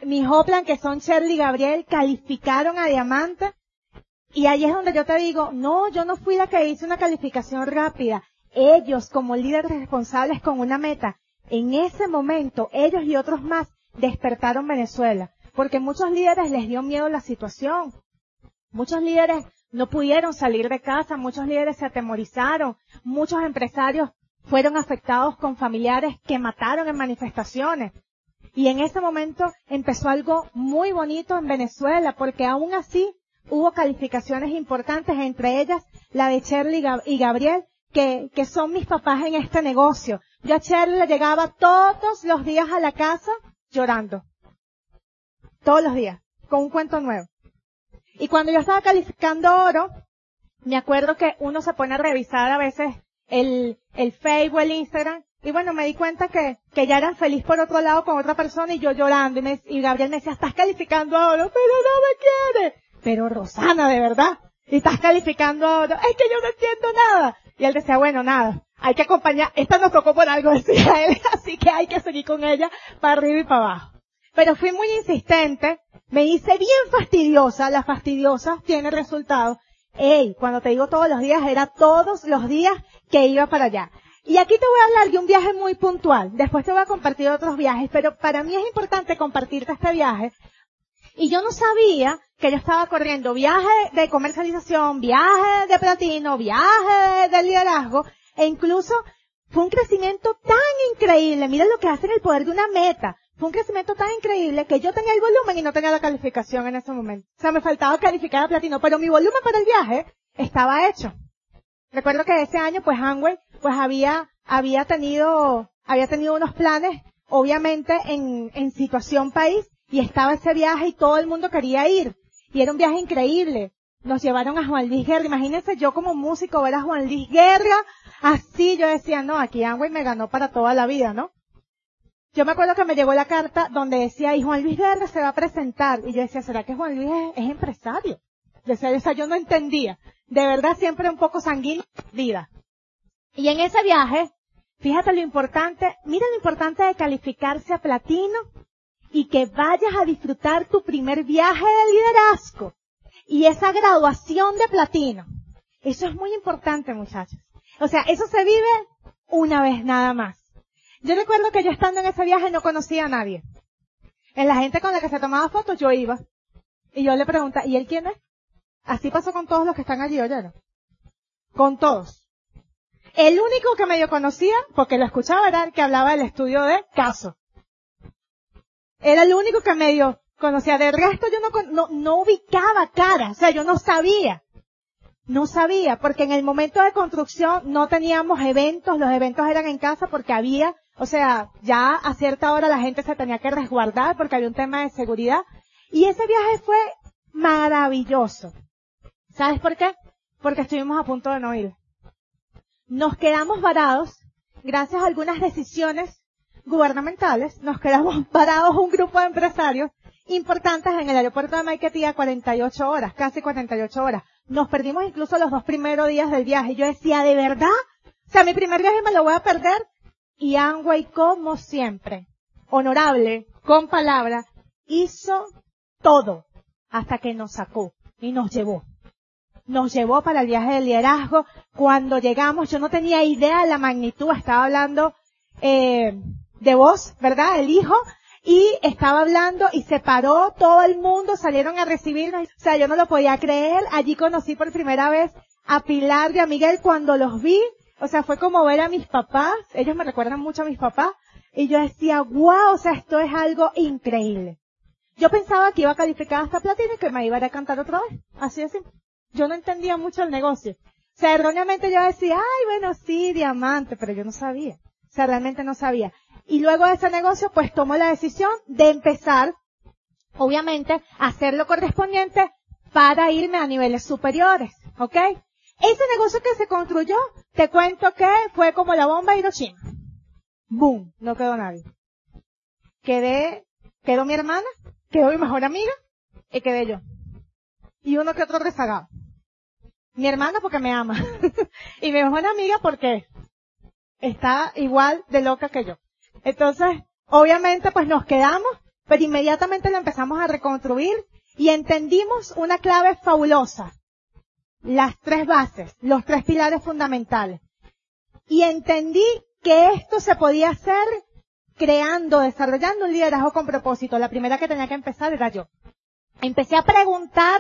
mi Hoplan, que son Shirley Gabriel, calificaron a diamante. Y ahí es donde yo te digo, no, yo no fui la que hice una calificación rápida. Ellos, como líderes responsables con una meta, en ese momento, ellos y otros más despertaron Venezuela. Porque muchos líderes les dio miedo la situación. Muchos líderes no pudieron salir de casa, muchos líderes se atemorizaron, muchos empresarios fueron afectados con familiares que mataron en manifestaciones. Y en ese momento empezó algo muy bonito en Venezuela, porque aún así hubo calificaciones importantes, entre ellas la de Shirley y Gabriel, que, son mis papás en este negocio. Yo a Shirley le llegaba todos los días a la casa llorando. Todos los días, con un cuento nuevo. Y cuando yo estaba calificando oro, me acuerdo que uno se pone a revisar a veces el, el Facebook, el Instagram, y bueno, me di cuenta que, que ya eran feliz por otro lado con otra persona y yo llorando. Y, me, y Gabriel me decía, estás calificando a oro, pero no me quiere. Pero Rosana, de verdad. Y estás calificando a oro. Es que yo no entiendo nada. Y él decía, bueno, nada. Hay que acompañar. Esta nos tocó por algo, [laughs] decía él. Así que hay que seguir con ella para arriba y para abajo. Pero fui muy insistente. Me hice bien fastidiosa. La fastidiosa tiene resultados. Ey, cuando te digo todos los días, era todos los días que iba para allá. Y aquí te voy a hablar de un viaje muy puntual. Después te voy a compartir otros viajes, pero para mí es importante compartirte este viaje. Y yo no sabía que yo estaba corriendo viaje de comercialización, viaje de platino, viaje de liderazgo, e incluso fue un crecimiento tan increíble. Mira lo que hace en el poder de una meta. Fue un crecimiento tan increíble que yo tenía el volumen y no tenía la calificación en ese momento. O sea, me faltaba calificar a platino, pero mi volumen para el viaje estaba hecho. Recuerdo que ese año, pues Hanway, pues había, había tenido, había tenido unos planes, obviamente en, en situación país, y estaba ese viaje y todo el mundo quería ir. Y era un viaje increíble. Nos llevaron a Juan Luis Guerra. Imagínense yo como músico ver a Juan Luis Guerra. Así yo decía, no, aquí Amway me ganó para toda la vida, ¿no? Yo me acuerdo que me llegó la carta donde decía, y Juan Luis Guerra se va a presentar. Y yo decía, ¿será que Juan Luis es, empresario? Yo decía, o sea, yo no entendía de verdad siempre un poco sanguíneo vida. Y en ese viaje, fíjate lo importante, mira lo importante de calificarse a platino y que vayas a disfrutar tu primer viaje de liderazgo y esa graduación de platino. Eso es muy importante, muchachos. O sea, eso se vive una vez nada más. Yo recuerdo que yo estando en ese viaje no conocía a nadie. En la gente con la que se tomaba fotos yo iba. Y yo le preguntaba, ¿y él quién es? Así pasó con todos los que están allí, ¿oyeron? Con todos. El único que medio conocía, porque lo escuchaba era el que hablaba del estudio de caso. Era el único que medio conocía. De resto yo no, no, no ubicaba cara, o sea, yo no sabía. No sabía, porque en el momento de construcción no teníamos eventos, los eventos eran en casa porque había, o sea, ya a cierta hora la gente se tenía que resguardar porque había un tema de seguridad. Y ese viaje fue maravilloso. ¿Sabes por qué? Porque estuvimos a punto de no ir. Nos quedamos varados, gracias a algunas decisiones gubernamentales, nos quedamos [laughs] parados un grupo de empresarios importantes en el aeropuerto de Maiquetía 48 horas, casi 48 horas. Nos perdimos incluso los dos primeros días del viaje. Yo decía, ¿de verdad? O sea, mi primer viaje me lo voy a perder. Y Angway, como siempre, honorable, con palabra, hizo todo hasta que nos sacó y nos llevó nos llevó para el viaje de liderazgo. Cuando llegamos, yo no tenía idea de la magnitud, estaba hablando eh, de vos, ¿verdad? El hijo, y estaba hablando y se paró todo el mundo, salieron a recibirnos. O sea, yo no lo podía creer. Allí conocí por primera vez a Pilar y a Miguel cuando los vi. O sea, fue como ver a mis papás. Ellos me recuerdan mucho a mis papás. Y yo decía, wow, o sea, esto es algo increíble. Yo pensaba que iba a calificar hasta platino y que me iba a ir a cantar otra vez. Así es. Yo no entendía mucho el negocio. O sea, erróneamente yo decía, ay, bueno, sí, diamante, pero yo no sabía. O sea, realmente no sabía. Y luego de ese negocio, pues tomó la decisión de empezar, obviamente, a hacer lo correspondiente para irme a niveles superiores. ¿Ok? Ese negocio que se construyó, te cuento que fue como la bomba Hiroshima. ¡Boom! No quedó nadie. Quedé, quedó mi hermana, quedó mi mejor amiga, y quedé yo. Y uno que otro rezagado. Mi hermana porque me ama. [laughs] y mi mejor amiga porque está igual de loca que yo. Entonces, obviamente pues nos quedamos, pero inmediatamente lo empezamos a reconstruir y entendimos una clave fabulosa. Las tres bases, los tres pilares fundamentales. Y entendí que esto se podía hacer creando, desarrollando un liderazgo con propósito. La primera que tenía que empezar era yo. Empecé a preguntar,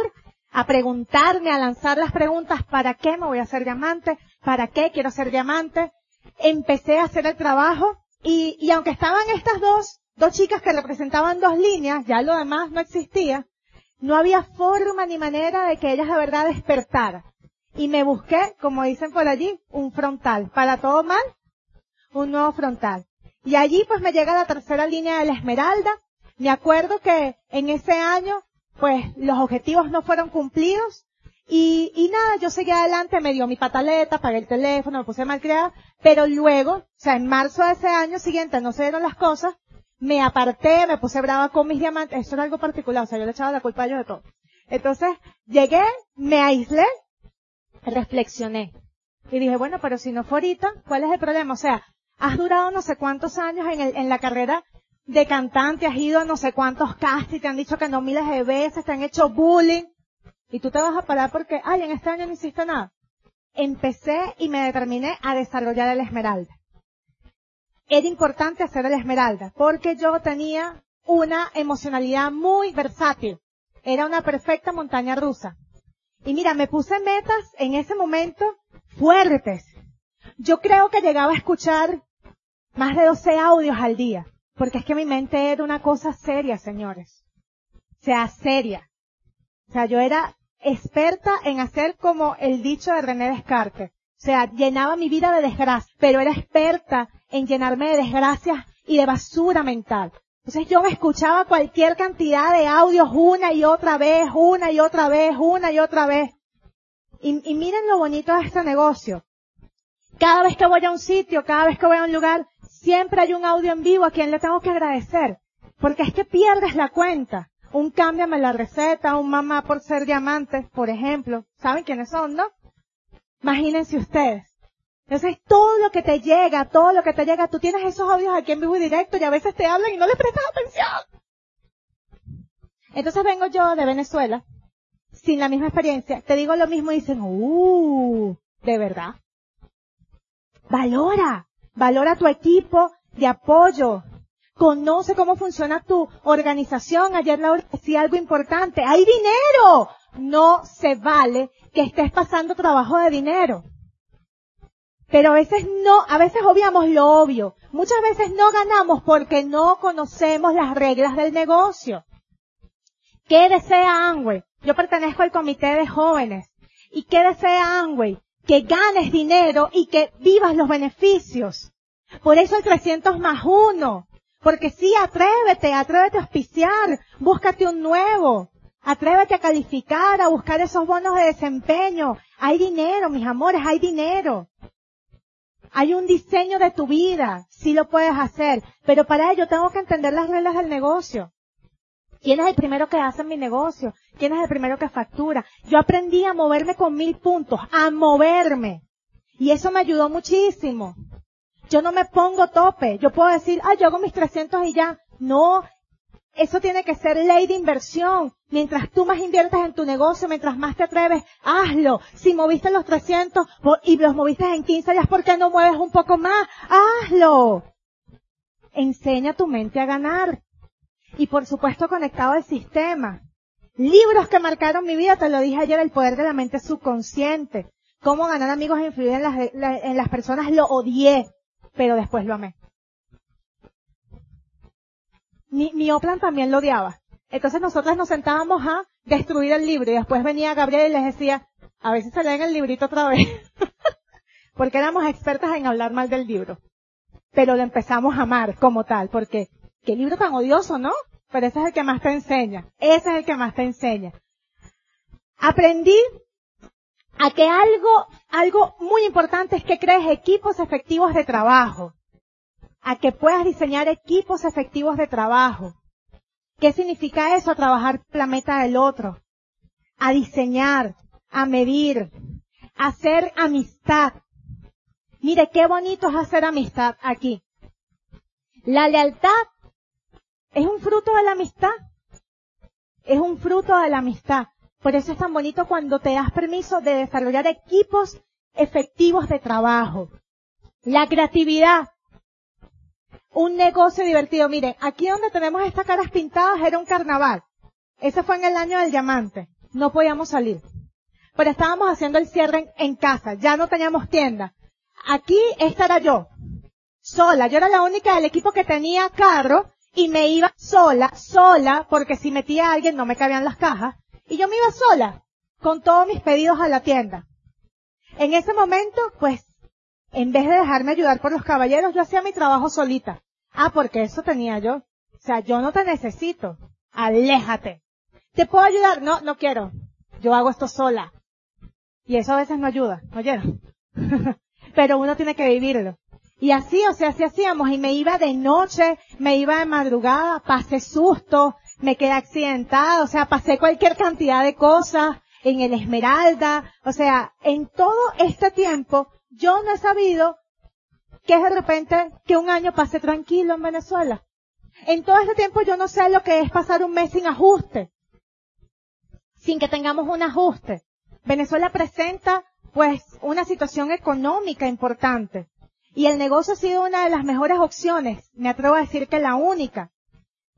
a preguntarme, a lanzar las preguntas, ¿para qué me voy a hacer diamante? ¿Para qué quiero ser diamante? Empecé a hacer el trabajo y, y aunque estaban estas dos, dos chicas que representaban dos líneas, ya lo demás no existía, no había forma ni manera de que ellas de verdad despertaran. Y me busqué, como dicen por allí, un frontal. Para todo mal, un nuevo frontal. Y allí pues me llega la tercera línea de la Esmeralda. Me acuerdo que en ese año, pues los objetivos no fueron cumplidos. Y, y nada, yo seguí adelante, me dio mi pataleta, pagué el teléfono, me puse mal creada, pero luego, o sea, en marzo de ese año siguiente no se dieron las cosas, me aparté, me puse brava con mis diamantes, eso era algo particular, o sea, yo le echaba la culpa a ellos de todo. Entonces, llegué, me aislé, reflexioné. Y dije, bueno, pero si no fue ahorita, ¿cuál es el problema? O sea, has durado no sé cuántos años en, el, en la carrera de cantante, has ido a no sé cuántos castings, te han dicho que no miles de veces, te han hecho bullying. Y tú te vas a parar porque, ay, en este año no hiciste nada. Empecé y me determiné a desarrollar el esmeralda. Era importante hacer el esmeralda porque yo tenía una emocionalidad muy versátil. Era una perfecta montaña rusa. Y mira, me puse metas en ese momento fuertes. Yo creo que llegaba a escuchar más de 12 audios al día, porque es que mi mente era una cosa seria, señores. O sea, seria. O sea, yo era experta en hacer como el dicho de René Descartes. O sea, llenaba mi vida de desgracia, pero era experta en llenarme de desgracias y de basura mental. Entonces yo me escuchaba cualquier cantidad de audios una y otra vez, una y otra vez, una y otra vez. Y, y miren lo bonito de este negocio. Cada vez que voy a un sitio, cada vez que voy a un lugar, siempre hay un audio en vivo a quien le tengo que agradecer. Porque es que pierdes la cuenta un cámbiame la receta, un mamá por ser diamante, por ejemplo. ¿Saben quiénes son, no? Imagínense ustedes. Entonces, todo lo que te llega, todo lo que te llega, tú tienes esos audios aquí en vivo y directo y a veces te hablan y no le prestas atención. Entonces vengo yo de Venezuela, sin la misma experiencia, te digo lo mismo y dicen, uh, de verdad. Valora, valora tu equipo de apoyo, Conoce cómo funciona tu organización. Ayer Laura decía algo importante. ¡Hay dinero! No se vale que estés pasando trabajo de dinero. Pero a veces no, a veces obviamos lo obvio. Muchas veces no ganamos porque no conocemos las reglas del negocio. ¿Qué desea Amway? Yo pertenezco al comité de jóvenes. ¿Y qué desea Amway? Que ganes dinero y que vivas los beneficios. Por eso el 300 más uno. Porque sí, atrévete, atrévete a auspiciar, búscate un nuevo, atrévete a calificar, a buscar esos bonos de desempeño. Hay dinero, mis amores, hay dinero. Hay un diseño de tu vida, sí lo puedes hacer, pero para ello tengo que entender las reglas del negocio. ¿Quién es el primero que hace mi negocio? ¿Quién es el primero que factura? Yo aprendí a moverme con mil puntos, a moverme. Y eso me ayudó muchísimo. Yo no me pongo tope. Yo puedo decir, ah, yo hago mis 300 y ya. No. Eso tiene que ser ley de inversión. Mientras tú más inviertes en tu negocio, mientras más te atreves, hazlo. Si moviste los 300 y los moviste en 15 días, ¿por qué no mueves un poco más? Hazlo. Enseña tu mente a ganar. Y por supuesto conectado al sistema. Libros que marcaron mi vida, te lo dije ayer, El poder de la mente subconsciente. Cómo ganar amigos e influir en las, personas, lo odié, pero después lo amé. Mi, mi Oplan también lo odiaba. Entonces nosotros nos sentábamos a destruir el libro y después venía Gabriel y les decía, a si se leen el librito otra vez. [laughs] porque éramos expertas en hablar mal del libro. Pero lo empezamos a amar como tal, porque qué libro tan odioso, ¿no? Pero ese es el que más te enseña. Ese es el que más te enseña. Aprendí a que algo, algo muy importante es que crees equipos efectivos de trabajo a que puedas diseñar equipos efectivos de trabajo. ¿Qué significa eso? trabajar la meta del otro, a diseñar, a medir, a hacer amistad. Mire, qué bonito es hacer amistad aquí. La lealtad es un fruto de la amistad. Es un fruto de la amistad. Por eso es tan bonito cuando te das permiso de desarrollar equipos efectivos de trabajo. La creatividad un negocio divertido. Mire, aquí donde tenemos estas caras pintadas era un carnaval. Ese fue en el año del diamante. No podíamos salir. Pero estábamos haciendo el cierre en, casa. Ya no teníamos tienda. Aquí esta era yo. Sola. Yo era la única del equipo que tenía carro y me iba sola, sola, porque si metía a alguien no me cabían las cajas. Y yo me iba sola, con todos mis pedidos a la tienda. En ese momento, pues, en vez de dejarme ayudar por los caballeros, yo hacía mi trabajo solita. Ah, porque eso tenía yo. O sea, yo no te necesito. Aléjate. ¿Te puedo ayudar? No, no quiero. Yo hago esto sola. Y eso a veces no ayuda, ¿oyeron? [laughs] Pero uno tiene que vivirlo. Y así, o sea, así hacíamos. Y me iba de noche, me iba de madrugada, pasé susto, me quedé accidentada, o sea, pasé cualquier cantidad de cosas en el Esmeralda. O sea, en todo este tiempo yo no he sabido que es de repente que un año pase tranquilo en Venezuela. En todo este tiempo yo no sé lo que es pasar un mes sin ajuste, sin que tengamos un ajuste. Venezuela presenta pues una situación económica importante y el negocio ha sido una de las mejores opciones, me atrevo a decir que la única.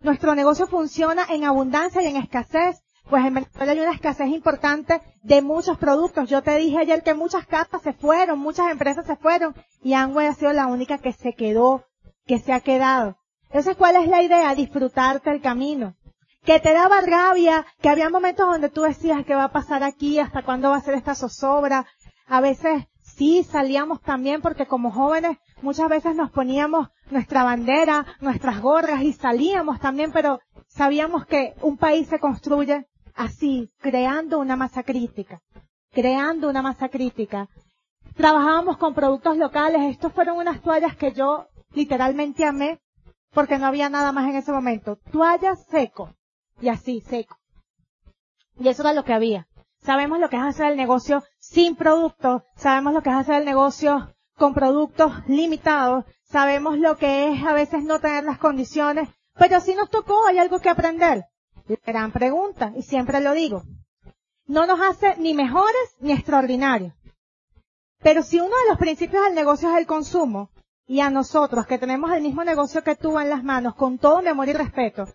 Nuestro negocio funciona en abundancia y en escasez pues en Venezuela hay una escasez importante de muchos productos. Yo te dije ayer que muchas casas se fueron, muchas empresas se fueron y Amway ha sido la única que se quedó, que se ha quedado. Entonces, ¿cuál es la idea? Disfrutarte el camino. Que te daba rabia, que había momentos donde tú decías qué va a pasar aquí, hasta cuándo va a ser esta zozobra. A veces sí salíamos también porque como jóvenes muchas veces nos poníamos nuestra bandera, nuestras gorras y salíamos también, pero sabíamos que un país se construye así, creando una masa crítica, creando una masa crítica. Trabajábamos con productos locales, estos fueron unas toallas que yo literalmente amé porque no había nada más en ese momento. Toallas seco, y así, seco. Y eso era lo que había. Sabemos lo que es hacer el negocio sin productos, sabemos lo que es hacer el negocio con productos limitados, sabemos lo que es a veces no tener las condiciones, pero si nos tocó, hay algo que aprender. Gran pregunta, y siempre lo digo, no nos hace ni mejores ni extraordinarios. Pero si uno de los principios del negocio es el consumo, y a nosotros que tenemos el mismo negocio que tú en las manos, con todo mi amor y respeto,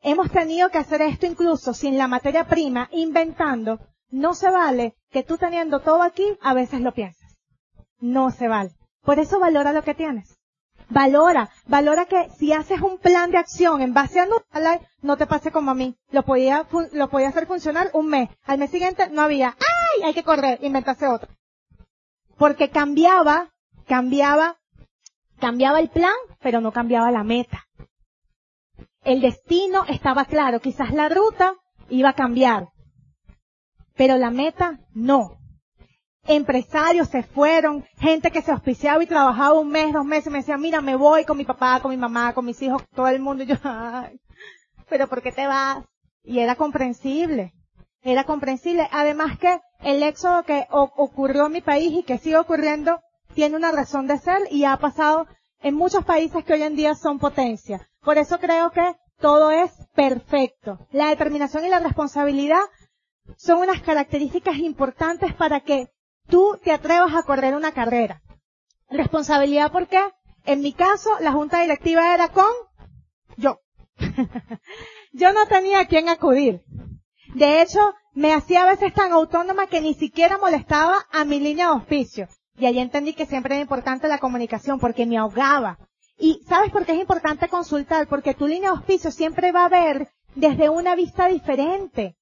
hemos tenido que hacer esto incluso sin la materia prima, inventando, no se vale que tú teniendo todo aquí, a veces lo pienses. No se vale. Por eso valora lo que tienes. Valora, valora que si haces un plan de acción en base a Nutrilite, no te pase como a mí. Lo podía, lo podía hacer funcionar un mes. Al mes siguiente no había. ¡Ay! Hay que correr, inventarse otro. Porque cambiaba, cambiaba, cambiaba el plan, pero no cambiaba la meta. El destino estaba claro, quizás la ruta iba a cambiar, pero la meta no empresarios se fueron, gente que se auspiciaba y trabajaba un mes, dos meses, me decía, mira, me voy con mi papá, con mi mamá, con mis hijos, todo el mundo. [laughs] Y yo, ay, pero ¿por qué te vas? Y era comprensible. Era comprensible. Además que el éxodo que ocurrió en mi país y que sigue ocurriendo tiene una razón de ser y ha pasado en muchos países que hoy en día son potencia. Por eso creo que todo es perfecto. La determinación y la responsabilidad son unas características importantes para que tú te atrevas a correr una carrera. Responsabilidad porque, en mi caso, la junta directiva era con yo. [laughs] yo no tenía a quién acudir. De hecho, me hacía a veces tan autónoma que ni siquiera molestaba a mi línea de auspicio. Y ahí entendí que siempre era importante la comunicación porque me ahogaba. Y ¿sabes por qué es importante consultar? Porque tu línea de auspicio siempre va a ver desde una vista diferente.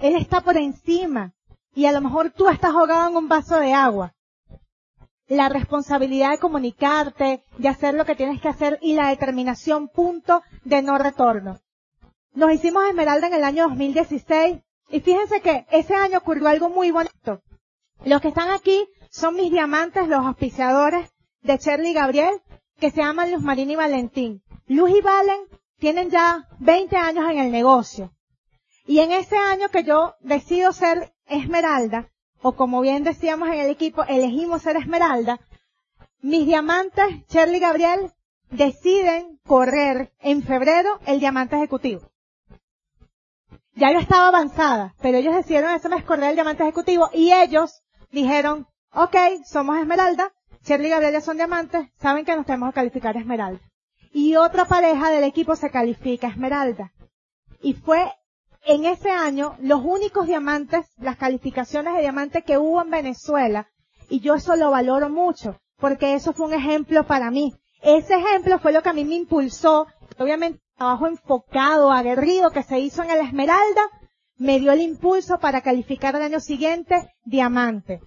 Él está por encima. Y a lo mejor tú estás ahogado en un vaso de agua. La responsabilidad de comunicarte, de hacer lo que tienes que hacer y la determinación punto de no retorno. Nos hicimos Esmeralda en el año 2016 y fíjense que ese año ocurrió algo muy bonito. Los que están aquí son mis diamantes, los auspiciadores de Shirley y Gabriel, que se llaman Luz Marín y Valentín. Luz y Valen tienen ya 20 años en el negocio. Y en ese año que yo decido ser Esmeralda, o como bien decíamos en el equipo, elegimos ser Esmeralda, mis diamantes, Shirley y Gabriel, deciden correr en febrero el diamante ejecutivo. Ya yo estaba avanzada, pero ellos decidieron ese mes correr el diamante ejecutivo y ellos dijeron, ok, somos Esmeralda, Shirley y Gabriel ya son diamantes, saben que nos tenemos que calificar Esmeralda. Y otra pareja del equipo se califica Esmeralda. Y fue en ese año los únicos diamantes, las calificaciones de diamante que hubo en Venezuela. Y yo eso lo valoro mucho, porque eso fue un ejemplo para mí. Ese ejemplo fue lo que a mí me impulsó, obviamente trabajo enfocado, aguerrido que se hizo en el Esmeralda, me dio el impulso para calificar el año siguiente diamante.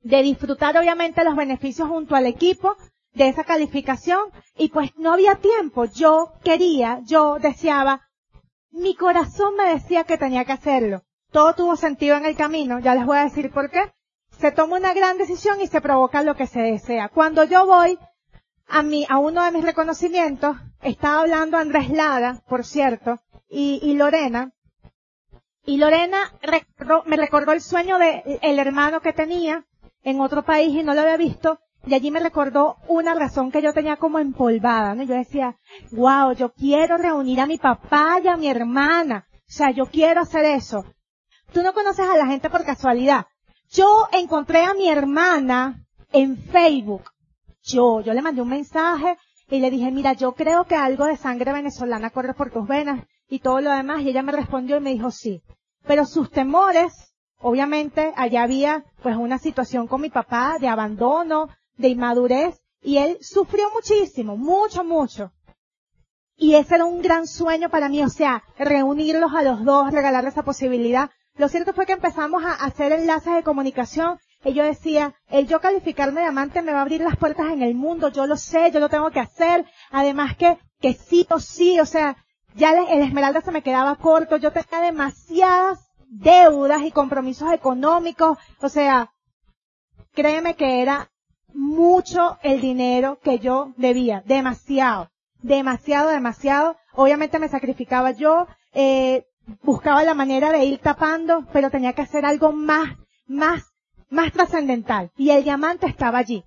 De disfrutar obviamente los beneficios junto al equipo de esa calificación y pues no había tiempo. Yo quería, yo deseaba, mi corazón me decía que tenía que hacerlo. Todo tuvo sentido en el camino, ya les voy a decir por qué. Se toma una gran decisión y se provoca lo que se desea. Cuando yo voy a mi, a uno de mis reconocimientos, estaba hablando Andrés Lara, por cierto, y, y Lorena, y Lorena me recordó el sueño de el hermano que tenía en otro país y no lo había visto, y allí me recordó una razón que yo tenía como empolvada, ¿no? Yo decía, wow, yo quiero reunir a mi papá y a mi hermana. O sea, yo quiero hacer eso. Tú no conoces a la gente por casualidad. Yo encontré a mi hermana en Facebook. Yo, yo le mandé un mensaje y le dije, mira, yo creo que algo de sangre venezolana corre por tus venas y todo lo demás. Y ella me respondió y me dijo, sí. Pero sus temores, obviamente, allá había pues una situación con mi papá de abandono, de inmadurez, y él sufrió muchísimo, mucho, mucho. Y ese era un gran sueño para mí, o sea, reunirlos a los dos, regalarles esa posibilidad. Lo cierto fue que empezamos a hacer enlaces de comunicación y yo decía, el yo calificarme de amante me va a abrir las puertas en el mundo, yo lo sé, yo lo tengo que hacer. Además que, que sí o sí, o sea, ya el Esmeralda se me quedaba corto, yo tenía demasiadas deudas y compromisos económicos, o sea, créeme que era mucho el dinero que yo debía, demasiado, demasiado, demasiado. Obviamente me sacrificaba yo, eh, buscaba la manera de ir tapando, pero tenía que hacer algo más, más, más trascendental. Y el diamante estaba allí.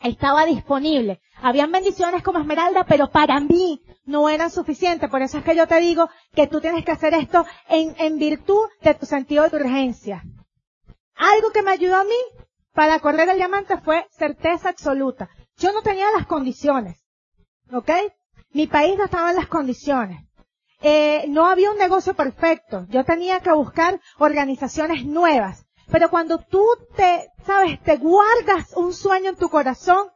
Estaba disponible. Habían bendiciones como Esmeralda, pero para mí no eran suficientes. Por eso es que yo te digo que tú tienes que hacer esto en, en virtud de tu sentido de urgencia. Algo que me ayudó a mí para correr el diamante fue certeza absoluta. Yo no tenía las condiciones. ¿Ok? Mi país no estaba en las condiciones. Eh, no había un negocio perfecto. Yo tenía que buscar organizaciones nuevas. Pero cuando tú te, sabes, te guardas un sueño en tu corazón,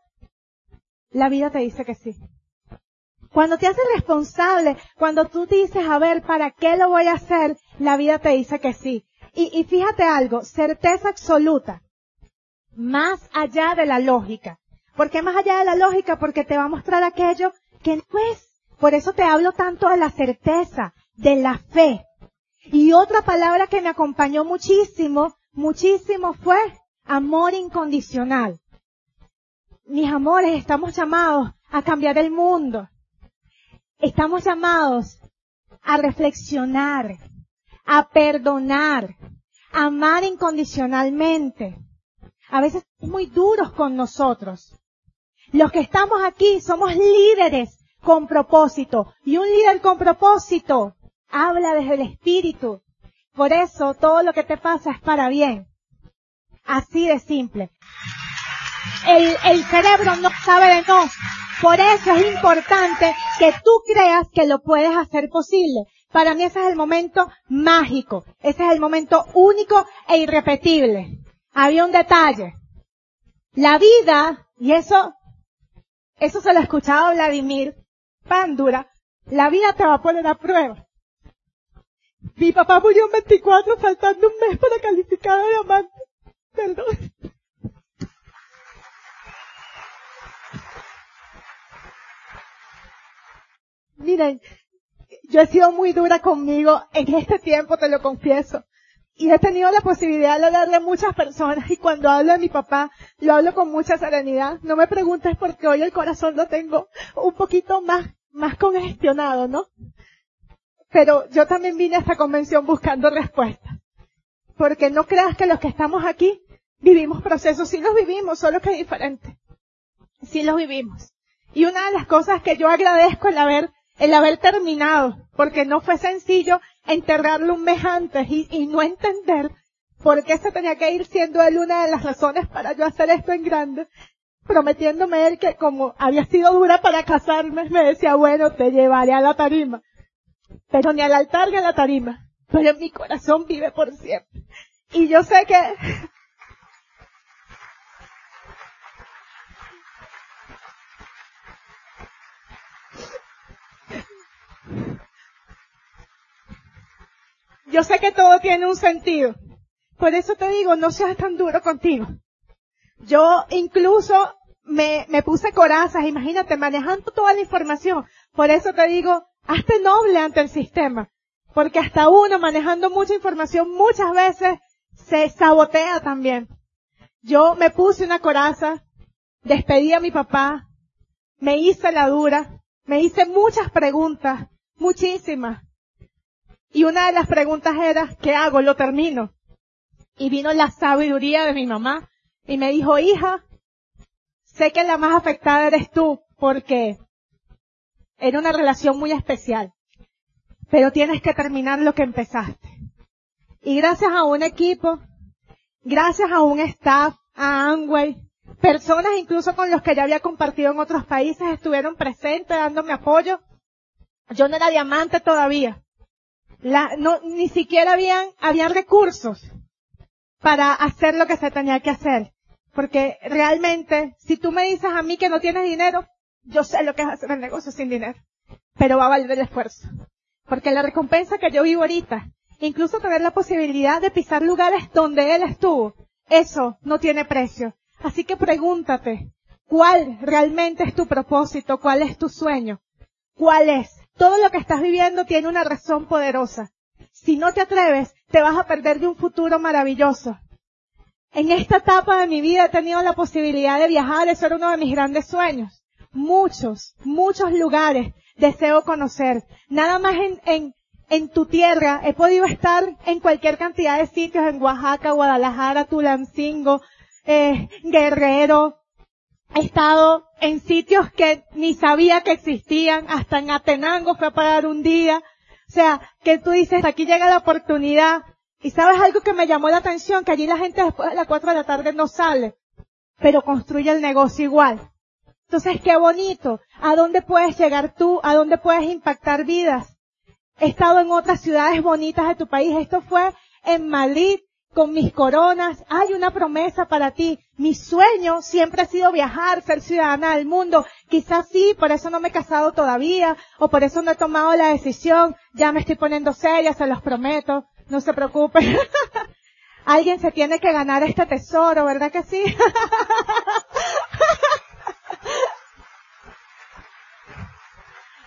la vida te dice que sí. Cuando te haces responsable, cuando tú dices, a ver, ¿para qué lo voy a hacer? La vida te dice que sí. Y, y fíjate algo, certeza absoluta más allá de la lógica. ¿Por qué más allá de la lógica? Porque te va a mostrar aquello que no es. Por eso te hablo tanto de la certeza, de la fe. Y otra palabra que me acompañó muchísimo, muchísimo fue amor incondicional. Mis amores, estamos llamados a cambiar el mundo. Estamos llamados a reflexionar, a perdonar, a amar incondicionalmente a veces muy duros con nosotros. Los que estamos aquí somos líderes con propósito. Y un líder con propósito habla desde el espíritu. Por eso todo lo que te pasa es para bien. Así de simple. El, el cerebro no sabe de no. Por eso es importante que tú creas que lo puedes hacer posible. Para mí ese es el momento mágico. Ese es el momento único e irrepetible. Había un detalle. La vida, y eso, eso se lo escuchaba Vladimir Pandura, la vida te va a poner a prueba. Mi papá murió en 24 faltando un mes para calificar a diamante. Perdón. Miren, yo he sido muy dura conmigo en este tiempo, te lo confieso. Y he tenido la posibilidad de hablarle a muchas personas y cuando hablo de mi papá, lo hablo con mucha serenidad. No me preguntes porque hoy el corazón lo tengo un poquito más, más congestionado, ¿no? Pero yo también vine a esta convención buscando respuestas. Porque no creas que los que estamos aquí vivimos procesos, sí los vivimos, solo que es diferente. Sí los vivimos. Y una de las cosas que yo agradezco el haber el haber terminado, porque no fue sencillo enterrarlo un mes antes y, no entender por qué se tenía que ir siendo él una de las razones para yo hacer esto en grande, prometiéndome él que como había sido dura para casarme, me decía, bueno, te llevaré a la tarima. Pero ni al altar ni a la tarima. Pero mi corazón vive por siempre. Y yo sé que Yo sé que todo tiene un sentido. Por eso te digo, no seas tan duro contigo. Yo incluso me, me puse corazas, imagínate, manejando toda la información. Por eso te digo, hazte noble ante el sistema. Porque hasta uno manejando mucha información muchas veces se sabotea también. Yo me puse una coraza, despedí a mi papá, me hice la dura, me hice muchas preguntas, muchísimas. Y una de las preguntas era, ¿qué hago? Lo termino. Y vino la sabiduría de mi mamá y me dijo, hija, sé que la más afectada eres tú porque era una relación muy especial, pero tienes que terminar lo que empezaste. Y gracias a un equipo, gracias a un staff, a Angway, personas incluso con los que ya había compartido en otros países estuvieron presentes dándome apoyo. Yo no era diamante todavía, la, no, ni siquiera habían, habían recursos para hacer lo que se tenía que hacer. Porque realmente, si tú me dices a mí que no tienes dinero, yo sé lo que es hacer el negocio sin dinero. Pero va a valer el esfuerzo. Porque la recompensa que yo vivo ahorita, incluso tener la posibilidad de pisar lugares donde él estuvo, eso no tiene precio. Así que pregúntate, ¿cuál realmente es tu propósito? ¿Cuál es tu sueño? ¿Cuál es? Todo lo que estás viviendo tiene una razón poderosa. Si no te atreves, te vas a perder de un futuro maravilloso. En esta etapa de mi vida he tenido la posibilidad de viajar, eso era uno de mis grandes sueños. Muchos, muchos lugares deseo conocer. Nada más en, en, en tu tierra he podido estar en cualquier cantidad de sitios, en Oaxaca, Guadalajara, Tulancingo, eh, Guerrero, He estado en sitios que ni sabía que existían, hasta en Atenango fue a parar un día. O sea, que tú dices, aquí llega la oportunidad. Y sabes algo que me llamó la atención, que allí la gente después de las 4 de la tarde no sale, pero construye el negocio igual. Entonces, qué bonito. ¿A dónde puedes llegar tú? ¿A dónde puedes impactar vidas? He estado en otras ciudades bonitas de tu país. Esto fue en Madrid, con mis coronas, hay una promesa para ti. Mi sueño siempre ha sido viajar, ser ciudadana del mundo. Quizás sí, por eso no me he casado todavía, o por eso no he tomado la decisión. Ya me estoy poniendo seria, se los prometo. No se preocupen. [laughs] Alguien se tiene que ganar este tesoro, ¿verdad que sí? [laughs]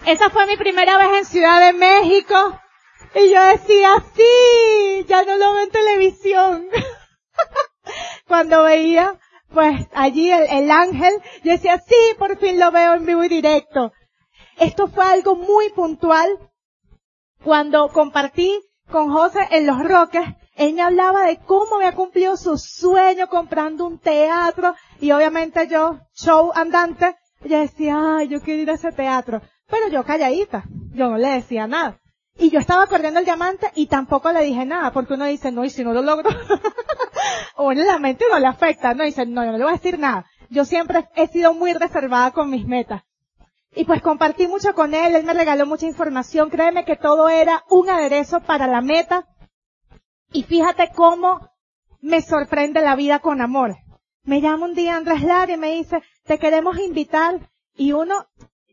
Esa fue mi primera vez en Ciudad de México. Y yo decía, sí, ya no lo veo en televisión. [laughs] Cuando veía, pues allí el, ángel, yo decía, sí, por fin lo veo en vivo y directo. Esto fue algo muy puntual cuando compartí con José en Los Roques. Me hablaba de cómo había cumplido su sueño comprando un teatro y obviamente yo, show andante, yo decía, ay, yo quiero ir a ese teatro. Pero yo calladita, yo no le decía nada. Y yo estaba corriendo el diamante y tampoco le dije nada, porque uno dice, no, y si no lo logro, [laughs] o la mente no le afecta, no, dice, no, yo no le voy a decir nada. Yo siempre he sido muy reservada con mis metas. Y pues compartí mucho con él, él me regaló mucha información, créeme que todo era un aderezo para la meta. Y fíjate cómo me sorprende la vida con amor. Me llama un día Andrés Lara y me dice, te queremos invitar, y uno,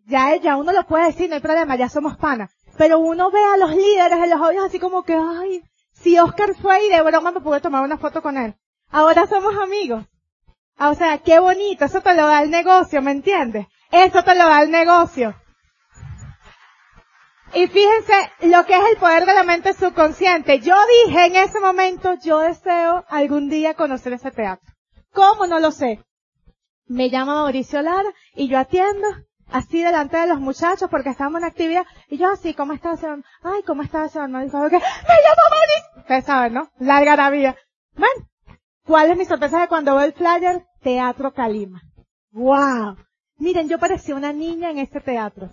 ya, ya uno lo puede decir, no hay problema, ya somos panas. Pero uno ve a los líderes en los ojos así como que, ay, si Oscar fue y de broma me pude tomar una foto con él. Ahora somos amigos. O sea, qué bonito, eso te lo da el negocio, ¿me entiendes? Eso te lo da el negocio. Y fíjense lo que es el poder de la mente subconsciente. Yo dije en ese momento, yo deseo algún día conocer ese teatro. ¿Cómo? No lo sé. Me llama Mauricio Lara y yo atiendo así delante de los muchachos porque estábamos en actividad y yo así, ¿cómo está ese Ay, ¿cómo está ese hermano? Dijo, ¿qué? Me llama Mauricio. Ustedes ¿no? Larga la vida. Bueno, ¿cuál es mi sorpresa de cuando veo el flyer? Teatro Calima. ¡Wow! Miren, yo parecía una niña en este teatro.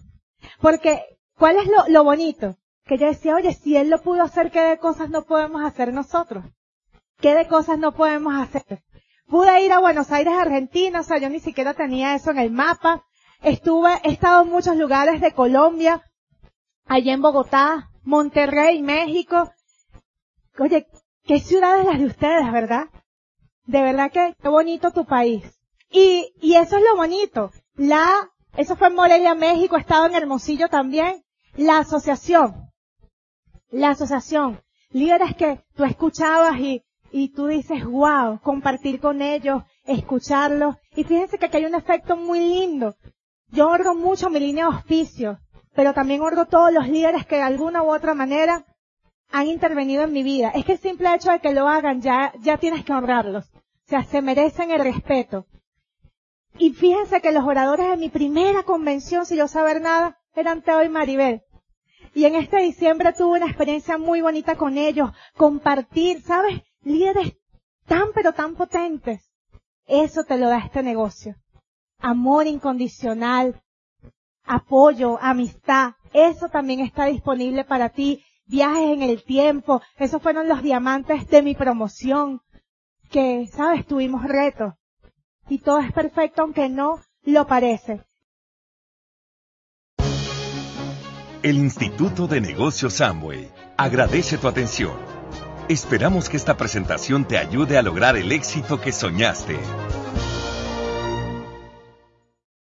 Porque, ¿cuál es lo, lo bonito? Que yo decía, oye, si él lo pudo hacer, ¿qué de cosas no podemos hacer nosotros? ¿Qué de cosas no podemos hacer? Pude ir a Buenos Aires, Argentina, o sea, yo ni siquiera tenía eso en el mapa. Estuve, he estado en muchos lugares de Colombia, allá en Bogotá, Monterrey, México. Oye, qué ciudades las de ustedes, ¿verdad? De verdad que qué bonito tu país. Y, y eso es lo bonito. La, eso fue en Morelia, México, he estado en Hermosillo también. La asociación. La asociación. Líderes que tú escuchabas y, y tú dices, wow, compartir con ellos, escucharlos. Y fíjense que aquí hay un efecto muy lindo. Yo orgo mucho mi línea de auspicio, pero también orgo todos los líderes que de alguna u otra manera han intervenido en mi vida. Es que el simple hecho de que lo hagan ya, ya tienes que honrarlos. O sea, se merecen el respeto. Y fíjense que los oradores de mi primera convención, sin yo saber nada, eran Teo y Maribel. Y en este diciembre tuve una experiencia muy bonita con ellos, compartir, ¿sabes? Líderes tan pero tan potentes. Eso te lo da este negocio amor incondicional, apoyo, amistad. Eso también está disponible para ti. Viajes en el tiempo. Esos fueron los diamantes de mi promoción. Que, sabes, tuvimos retos. Y todo es perfecto aunque no lo parece. El Instituto de Negocios Amway agradece tu atención. Esperamos que esta presentación te ayude a lograr el éxito que soñaste.